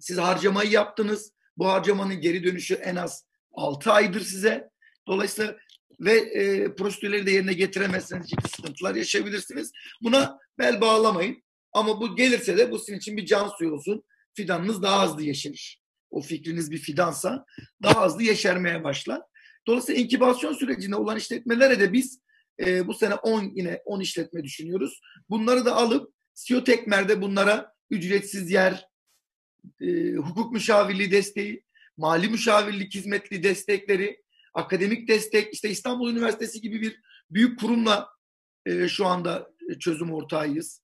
siz harcamayı yaptınız. Bu harcamanın geri dönüşü en az 6 aydır size. Dolayısıyla ve e, prosedürleri de yerine getiremezseniz ciddi sıkıntılar yaşayabilirsiniz. Buna bel bağlamayın. Ama bu gelirse de bu sizin için bir can suyu olsun. Fidanınız daha hızlı yeşerir o fikriniz bir fidansa daha hızlı yeşermeye başlar. Dolayısıyla inkibasyon sürecinde olan işletmelere de biz e, bu sene 10 yine 10 işletme düşünüyoruz. Bunları da alıp CEO Tekmer'de bunlara ücretsiz yer, e, hukuk müşavirliği desteği, mali müşavirlik hizmetli destekleri, akademik destek, işte İstanbul Üniversitesi gibi bir büyük kurumla e, şu anda çözüm ortağıyız.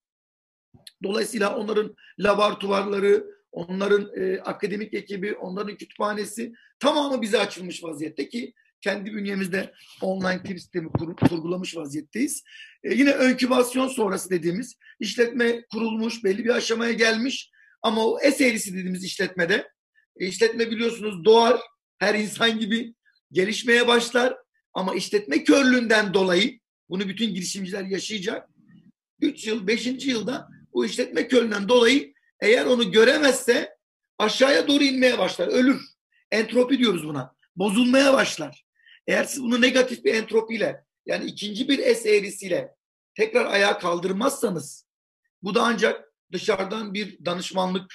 Dolayısıyla onların laboratuvarları, onların e, akademik ekibi, onların kütüphanesi tamamı bize açılmış vaziyette ki kendi bünyemizde online tip sistemi kur, kurgulamış vaziyetteyiz. E, yine önkübasyon sonrası dediğimiz işletme kurulmuş, belli bir aşamaya gelmiş ama o S eğrisi dediğimiz işletmede e, işletme biliyorsunuz doğar, her insan gibi gelişmeye başlar ama işletme körlüğünden dolayı bunu bütün girişimciler yaşayacak. 3 yıl, 5. yılda bu işletme körlüğünden dolayı eğer onu göremezse aşağıya doğru inmeye başlar. Ölür. Entropi diyoruz buna. Bozulmaya başlar. Eğer siz bunu negatif bir entropiyle yani ikinci bir S eğrisiyle tekrar ayağa kaldırmazsanız bu da ancak dışarıdan bir danışmanlık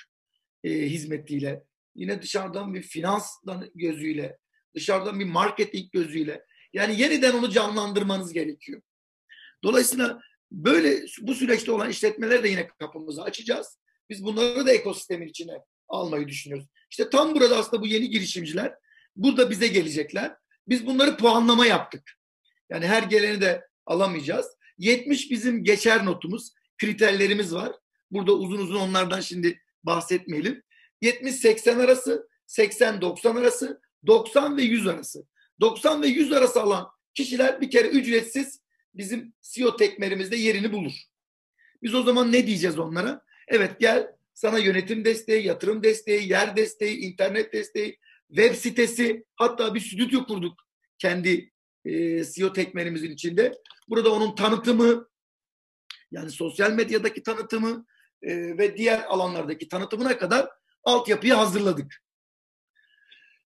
e, hizmetiyle yine dışarıdan bir finans gözüyle dışarıdan bir marketing gözüyle Yani yeniden onu canlandırmanız gerekiyor. Dolayısıyla böyle bu süreçte olan işletmeleri de yine kapımızı açacağız. Biz bunları da ekosistemin içine almayı düşünüyoruz. İşte tam burada aslında bu yeni girişimciler burada bize gelecekler. Biz bunları puanlama yaptık. Yani her geleni de alamayacağız. 70 bizim geçer notumuz, kriterlerimiz var. Burada uzun uzun onlardan şimdi bahsetmeyelim. 70-80 arası, 80-90 arası, 90 ve 100 arası. 90 ve 100 arası alan kişiler bir kere ücretsiz bizim CEO tekmerimizde yerini bulur. Biz o zaman ne diyeceğiz onlara? Evet gel sana yönetim desteği, yatırım desteği, yer desteği, internet desteği, web sitesi hatta bir stüdyo kurduk kendi e, CEO tekmerimizin içinde. Burada onun tanıtımı yani sosyal medyadaki tanıtımı e, ve diğer alanlardaki tanıtımına kadar altyapıyı hazırladık.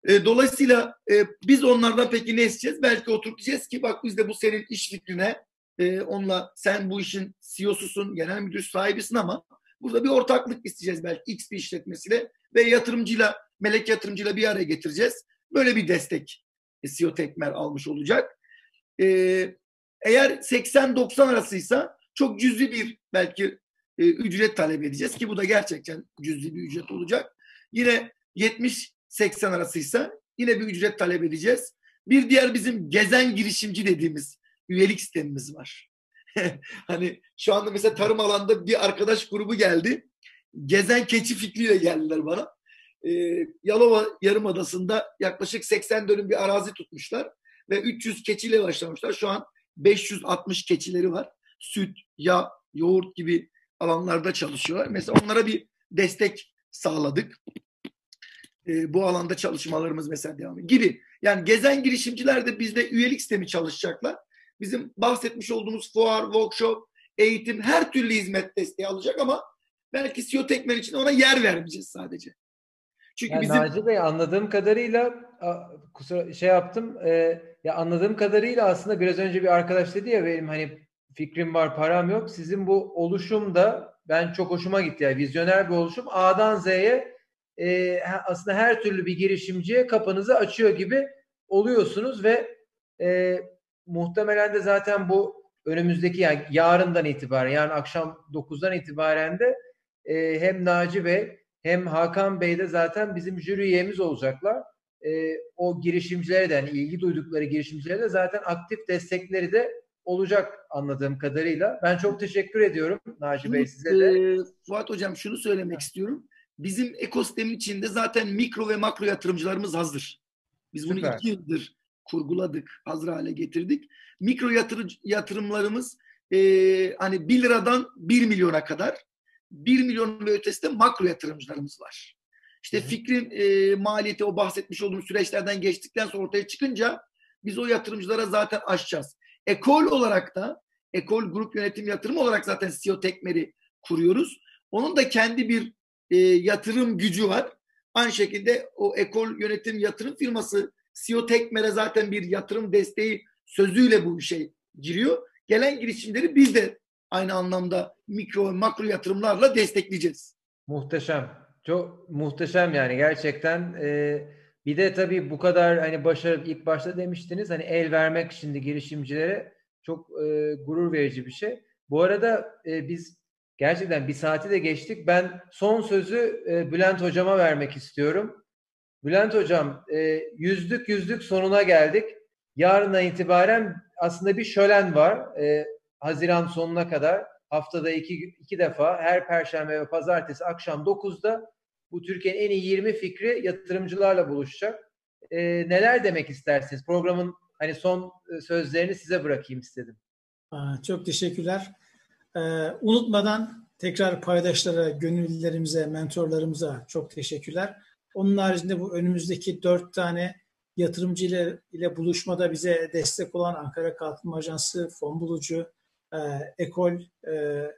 E, dolayısıyla e, biz onlardan peki ne isteyeceğiz? Belki oturup diyeceğiz ki bak biz de bu senin iş fikrine e, onunla sen bu işin CEO'susun, genel müdür sahibisin ama burada bir ortaklık isteyeceğiz belki X bir işletmesiyle ve yatırımcıyla, melek yatırımcıyla bir araya getireceğiz. Böyle bir destek e, CEO Tekmer almış olacak. E, eğer 80-90 arasıysa çok cüzi bir belki e, ücret talep edeceğiz ki bu da gerçekten cüzi bir ücret olacak. Yine 70-80 arasıysa yine bir ücret talep edeceğiz. Bir diğer bizim gezen girişimci dediğimiz üyelik sistemimiz var. hani şu anda mesela tarım alanda bir arkadaş grubu geldi. Gezen keçi fikriyle geldiler bana. Ee, Yalova Yarımadası'nda yaklaşık 80 dönüm bir arazi tutmuşlar ve 300 keçiyle başlamışlar. Şu an 560 keçileri var. Süt, yağ, yoğurt gibi alanlarda çalışıyorlar. Mesela onlara bir destek sağladık. E, bu alanda çalışmalarımız mesela devam ediyor gibi. Yani gezen girişimciler de bizde üyelik sistemi çalışacaklar. Bizim bahsetmiş olduğumuz fuar, workshop, eğitim her türlü hizmet desteği alacak ama belki CEO Tekmen için ona yer vermeyeceğiz sadece. Çünkü yani bizim... Naci Bey anladığım kadarıyla kusura şey yaptım e, ya anladığım kadarıyla aslında biraz önce bir arkadaş dedi ya benim hani fikrim var, param yok. Sizin bu oluşum da ben çok hoşuma gitti. Yani vizyoner bir oluşum. A'dan Z'ye e, aslında her türlü bir girişimciye kapınızı açıyor gibi oluyorsunuz ve e, muhtemelen de zaten bu önümüzdeki yani yarından itibaren yani akşam 9'dan itibaren de e, hem Naci Bey hem Hakan Bey de zaten bizim jüri üyemiz olacaklar. E, o girişimcilere de yani ilgi duydukları girişimcilere de zaten aktif destekleri de olacak anladığım kadarıyla. Ben çok teşekkür ediyorum Naci Bey size de. E, Fuat Hocam şunu söylemek istiyorum. Bizim ekosistemin içinde zaten mikro ve makro yatırımcılarımız hazır. Biz bunu Süper. iki yıldır kurguladık, hazır hale getirdik. Mikro yatırım, yatırımlarımız e, hani 1 liradan 1 milyona kadar 1 milyon ve ötesinde makro yatırımcılarımız var. İşte fikrin e, maliyeti o bahsetmiş olduğum süreçlerden geçtikten sonra ortaya çıkınca biz o yatırımcılara zaten açacağız. Ekol olarak da ekol grup yönetim yatırım olarak zaten CEO Tekmer'i kuruyoruz. Onun da kendi bir e, yatırım gücü var. Aynı şekilde o ekol yönetim yatırım firması CEO Tekmer'e zaten bir yatırım desteği sözüyle bu işe giriyor. Gelen girişimleri biz de aynı anlamda mikro ve makro yatırımlarla destekleyeceğiz. Muhteşem. Çok muhteşem yani gerçekten. Ee, bir de tabii bu kadar hani başarı ilk başta demiştiniz hani el vermek şimdi girişimcilere çok e, gurur verici bir şey. Bu arada e, biz gerçekten bir saati de geçtik. Ben son sözü e, Bülent hocama vermek istiyorum. Bülent hocam e, yüzlük yüzlük sonuna geldik. Yarından itibaren aslında bir şölen var. E, Haziran sonuna kadar haftada iki, iki defa her perşembe ve pazartesi akşam 9'da bu Türkiye'nin en iyi 20 fikri yatırımcılarla buluşacak. E, neler demek istersiniz? Programın hani son e, sözlerini size bırakayım istedim. Çok teşekkürler. Ee, unutmadan tekrar paydaşlara, gönüllülerimize, mentorlarımıza çok teşekkürler. Onun haricinde bu önümüzdeki dört tane yatırımcı ile, ile buluşmada bize destek olan Ankara Kalkınma Ajansı, Fon Bulucu, e, Ekol e,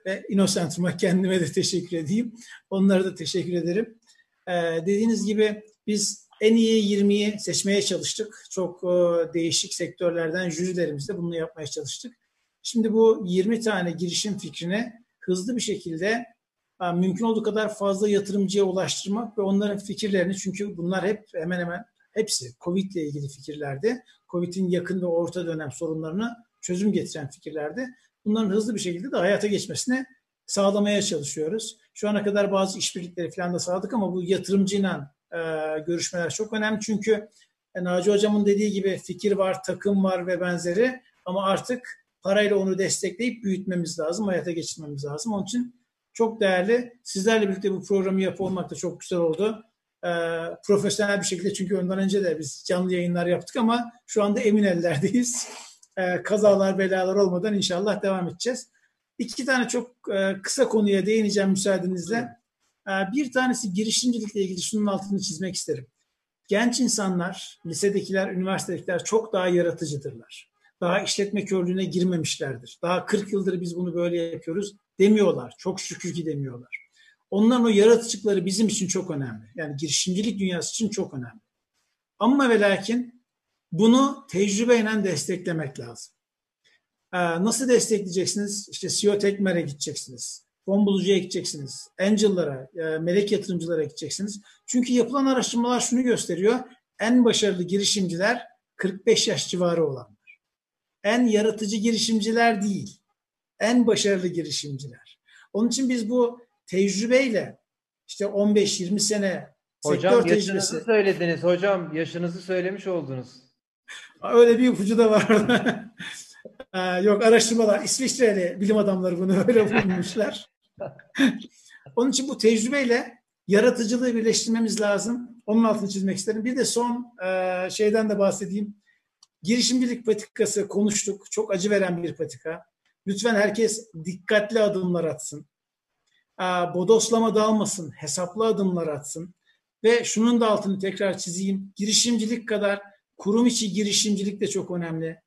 ve Innocentrum'a kendime de teşekkür edeyim. Onlara da teşekkür ederim. E, dediğiniz gibi biz en iyi 20'yi seçmeye çalıştık. Çok değişik sektörlerden jürilerimizle bunu yapmaya çalıştık. Şimdi bu 20 tane girişim fikrine hızlı bir şekilde mümkün olduğu kadar fazla yatırımcıya ulaştırmak ve onların fikirlerini çünkü bunlar hep hemen hemen Hepsi Covid ile ilgili fikirlerdi. Covid'in yakın ve orta dönem sorunlarını çözüm getiren fikirlerdi. Bunların hızlı bir şekilde de hayata geçmesine sağlamaya çalışıyoruz. Şu ana kadar bazı işbirlikleri falan da sağladık ama bu yatırımcıyla e, görüşmeler çok önemli. Çünkü e, Naci Hocam'ın dediği gibi fikir var, takım var ve benzeri ama artık parayla onu destekleyip büyütmemiz lazım, hayata geçirmemiz lazım. Onun için çok değerli. Sizlerle birlikte bu programı yapı olmak da çok güzel oldu. E, profesyonel bir şekilde çünkü ondan önce de biz canlı yayınlar yaptık ama şu anda emin ellerdeyiz. E, kazalar, belalar olmadan inşallah devam edeceğiz. İki tane çok e, kısa konuya değineceğim müsaadenizle. E, bir tanesi girişimcilikle ilgili şunun altını çizmek isterim. Genç insanlar, lisedekiler, üniversitedekiler çok daha yaratıcıdırlar. Daha işletme körlüğüne girmemişlerdir. Daha 40 yıldır biz bunu böyle yapıyoruz demiyorlar. Çok şükür ki demiyorlar. Onların o yaratıcılıkları bizim için çok önemli. Yani girişimcilik dünyası için çok önemli. Ama ve lakin bunu tecrübeyle desteklemek lazım. Ee, nasıl destekleyeceksiniz? İşte CEO Tekmer'e gideceksiniz. Fon bulucuya gideceksiniz. Angel'lara, e, melek yatırımcılara gideceksiniz. Çünkü yapılan araştırmalar şunu gösteriyor. En başarılı girişimciler 45 yaş civarı olanlar. En yaratıcı girişimciler değil. En başarılı girişimciler. Onun için biz bu tecrübeyle işte 15-20 sene Hocam sektör yaşınızı tecrübesi. söylediniz. Hocam yaşınızı söylemiş oldunuz. Öyle bir ipucu da vardı. yok araştırmalar İsviçreli bilim adamları bunu öyle bulmuşlar. Onun için bu tecrübeyle yaratıcılığı birleştirmemiz lazım. Onun altını çizmek isterim. Bir de son e, şeyden de bahsedeyim. Girişimcilik patikası konuştuk. Çok acı veren bir patika. Lütfen herkes dikkatli adımlar atsın. E, bodoslama dalmasın. Hesaplı adımlar atsın. Ve şunun da altını tekrar çizeyim. Girişimcilik kadar kurum içi girişimcilik de çok önemli.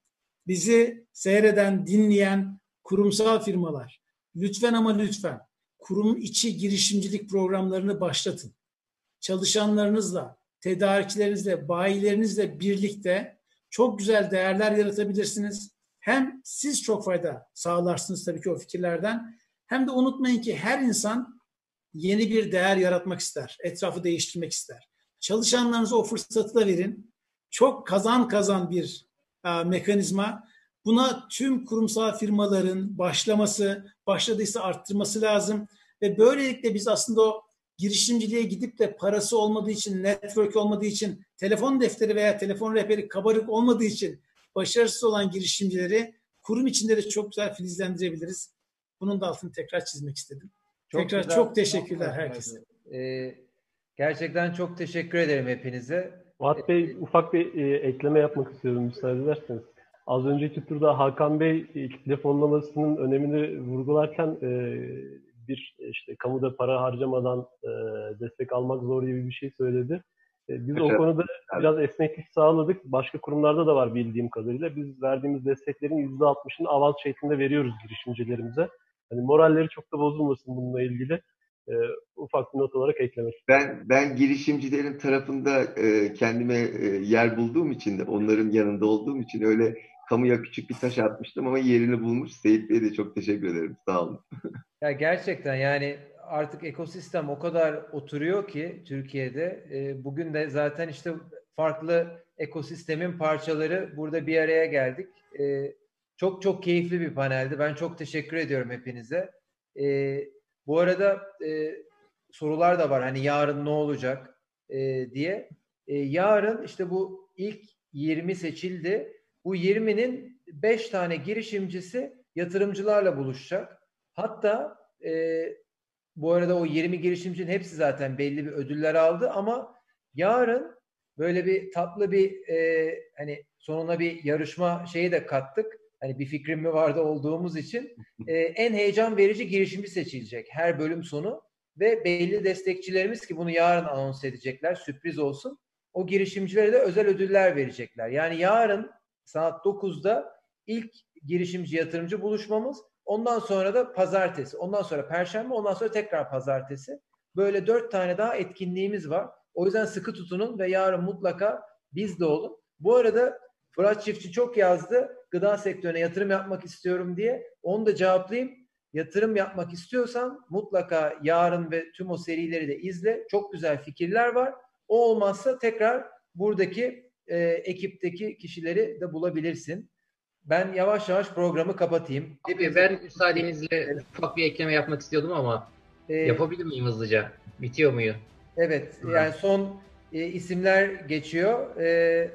Bizi seyreden, dinleyen kurumsal firmalar lütfen ama lütfen kurum içi girişimcilik programlarını başlatın. Çalışanlarınızla, tedarikçilerinizle, bayilerinizle birlikte çok güzel değerler yaratabilirsiniz. Hem siz çok fayda sağlarsınız tabii ki o fikirlerden. Hem de unutmayın ki her insan yeni bir değer yaratmak ister. Etrafı değiştirmek ister. Çalışanlarınıza o fırsatı da verin. Çok kazan kazan bir e, mekanizma. Buna tüm kurumsal firmaların başlaması, başladıysa arttırması lazım. Ve böylelikle biz aslında o girişimciliğe gidip de parası olmadığı için, network olmadığı için, telefon defteri veya telefon rehberi kabarık olmadığı için başarısız olan girişimcileri kurum içinde de çok güzel filizlendirebiliriz. Bunun da altını tekrar çizmek istedim. Çok tekrar güzel, çok teşekkürler herkese. Ee, gerçekten çok teşekkür ederim hepinize. Fuat Bey ee, ufak bir e, ekleme yapmak istiyorum müsaade ederseniz. Az önceki turda Hakan Bey e, kitle fonlamasının önemini vurgularken e, bir işte kamuda para harcamadan e, destek almak zor gibi bir şey söyledi. E, biz evet. o konuda biraz esneklik sağladık. Başka kurumlarda da var bildiğim kadarıyla. Biz verdiğimiz desteklerin %60'ını avans şeklinde veriyoruz girişimcilerimize. Hani moralleri çok da bozulmasın bununla ilgili. E, ufak bir not olarak eklemek Ben ben girişimcilerin tarafında e, kendime e, yer bulduğum için de onların yanında olduğum için öyle kamuya küçük bir taş atmıştım ama yerini bulmuş. Seyit Bey'e de çok teşekkür ederim. Sağ olun. ya gerçekten yani artık ekosistem o kadar oturuyor ki Türkiye'de. E, bugün de zaten işte farklı ekosistemin parçaları burada bir araya geldik. E, çok çok keyifli bir paneldi. Ben çok teşekkür ediyorum hepinize. E, bu arada e, sorular da var. Hani yarın ne olacak e, diye. E, yarın işte bu ilk 20 seçildi. Bu 20'nin 5 tane girişimcisi yatırımcılarla buluşacak. Hatta e, bu arada o 20 girişimcinin hepsi zaten belli bir ödüller aldı ama yarın böyle bir tatlı bir e, hani sonuna bir yarışma şeyi de kattık. Hani bir fikrim mi vardı olduğumuz için e, en heyecan verici girişimci seçilecek her bölüm sonu ve belli destekçilerimiz ki bunu yarın anons edecekler sürpriz olsun. O girişimcilere de özel ödüller verecekler. Yani yarın saat 9'da ilk girişimci yatırımcı buluşmamız. Ondan sonra da pazartesi. Ondan sonra perşembe. Ondan sonra tekrar pazartesi. Böyle dört tane daha etkinliğimiz var. O yüzden sıkı tutunun ve yarın mutlaka bizde olun. Bu arada Fırat Çiftçi çok yazdı. Gıda sektörüne yatırım yapmak istiyorum diye. Onu da cevaplayayım. Yatırım yapmak istiyorsan mutlaka yarın ve tüm o serileri de izle. Çok güzel fikirler var. O olmazsa tekrar buradaki e, ekipteki kişileri de bulabilirsin. Ben yavaş yavaş programı kapatayım. Abi ben müsaadenizle ufak bir ekleme yapmak istiyordum ama ee, yapabilir miyim hızlıca? Bitiyor muyu? Evet. Yani son e, isimler geçiyor. E,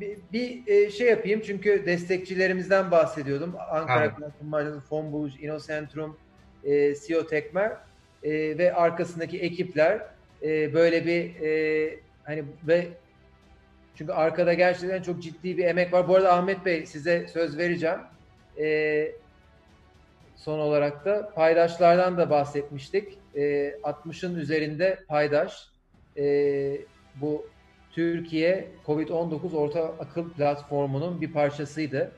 bir, bir e, şey yapayım çünkü destekçilerimizden bahsediyordum. Ankara Kalkınma Fon Bulucu, Innocentrum, e, CEO Tekmer e, ve arkasındaki ekipler e, böyle bir e, hani ve çünkü arkada gerçekten çok ciddi bir emek var. Bu arada Ahmet Bey size söz vereceğim. E, son olarak da paydaşlardan da bahsetmiştik. E, 60'ın üzerinde paydaş. E, bu Türkiye COVID-19 Orta Akıl Platformu'nun bir parçasıydı.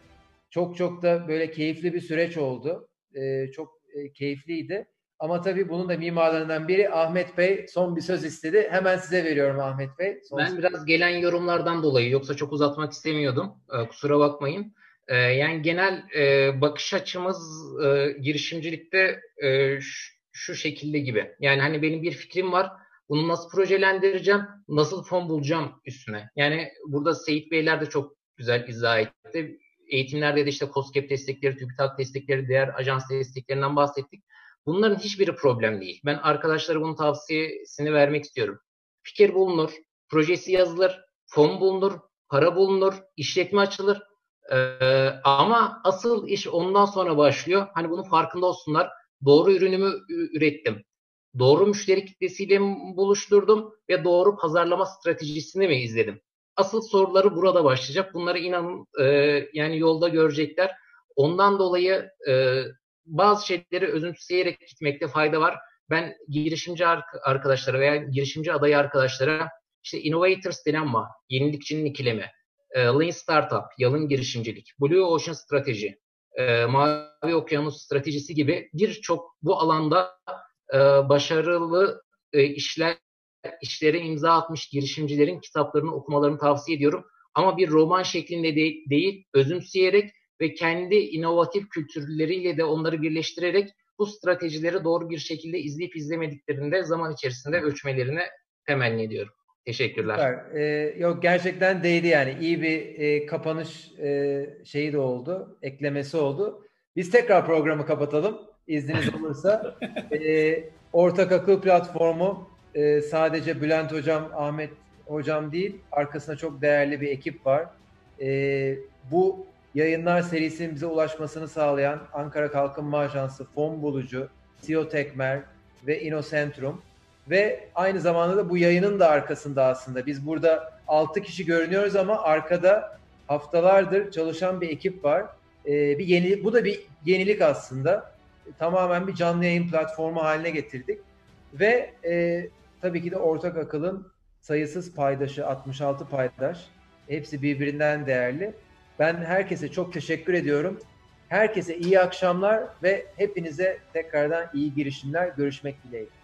Çok çok da böyle keyifli bir süreç oldu. E, çok e, keyifliydi. Ama tabii bunun da mimarlarından biri Ahmet Bey son bir söz istedi. Hemen size veriyorum Ahmet Bey. Son ben biraz gelen yorumlardan dolayı yoksa çok uzatmak istemiyordum. Ee, kusura bakmayın. Ee, yani genel e, bakış açımız e, girişimcilikte e, şu, şu şekilde gibi. Yani hani benim bir fikrim var. Bunu nasıl projelendireceğim? Nasıl fon bulacağım üstüne? Yani burada Seyit Beyler de çok güzel izah etti. Eğitimlerde de işte COSGAP destekleri, TÜBİTAK destekleri, diğer ajans desteklerinden bahsettik. Bunların hiçbiri problem değil. Ben arkadaşlara bunun tavsiyesini vermek istiyorum. Fikir bulunur, projesi yazılır, fon bulunur, para bulunur, işletme açılır. Ee, ama asıl iş ondan sonra başlıyor. Hani bunun farkında olsunlar. Doğru ürünümü ürettim. Doğru müşteri kitlesiyle mi buluşturdum ve doğru pazarlama stratejisini mi izledim? Asıl soruları burada başlayacak. Bunları inanın e, yani yolda görecekler. Ondan dolayı e, bazı şeyleri özümseyerek gitmekte fayda var. Ben girişimci arkadaşlara veya girişimci adayı arkadaşlara işte innovators var. Yenilikçinin ikilemi. E, Lean Startup, yalın girişimcilik, Blue Ocean strateji, e, Mavi Okyanus stratejisi gibi birçok bu alanda e, başarılı e, işler işlere imza atmış girişimcilerin kitaplarını okumalarını tavsiye ediyorum. Ama bir roman şeklinde de, değil, özümseyerek ve kendi inovatif kültürleriyle de onları birleştirerek bu stratejileri doğru bir şekilde izleyip izlemediklerinde zaman içerisinde ölçmelerini temenni ediyorum. Teşekkürler. Süper. Ee, yok gerçekten değdi yani. iyi bir e, kapanış e, şeyi de oldu. Eklemesi oldu. Biz tekrar programı kapatalım. İzniniz olursa. e, Ortak Akıl Platformu e, sadece Bülent Hocam, Ahmet Hocam değil. Arkasında çok değerli bir ekip var. E, bu yayınlar serisinin bize ulaşmasını sağlayan Ankara Kalkınma Ajansı, Fon Bulucu, CEO Tekmer ve Innocentrum ve aynı zamanda da bu yayının da arkasında aslında. Biz burada 6 kişi görünüyoruz ama arkada haftalardır çalışan bir ekip var. Ee, bir yeni, bu da bir yenilik aslında. Tamamen bir canlı yayın platformu haline getirdik. Ve e, tabii ki de ortak akılın sayısız paydaşı, 66 paydaş. Hepsi birbirinden değerli. Ben herkese çok teşekkür ediyorum. Herkese iyi akşamlar ve hepinize tekrardan iyi girişimler. Görüşmek dileğiyle.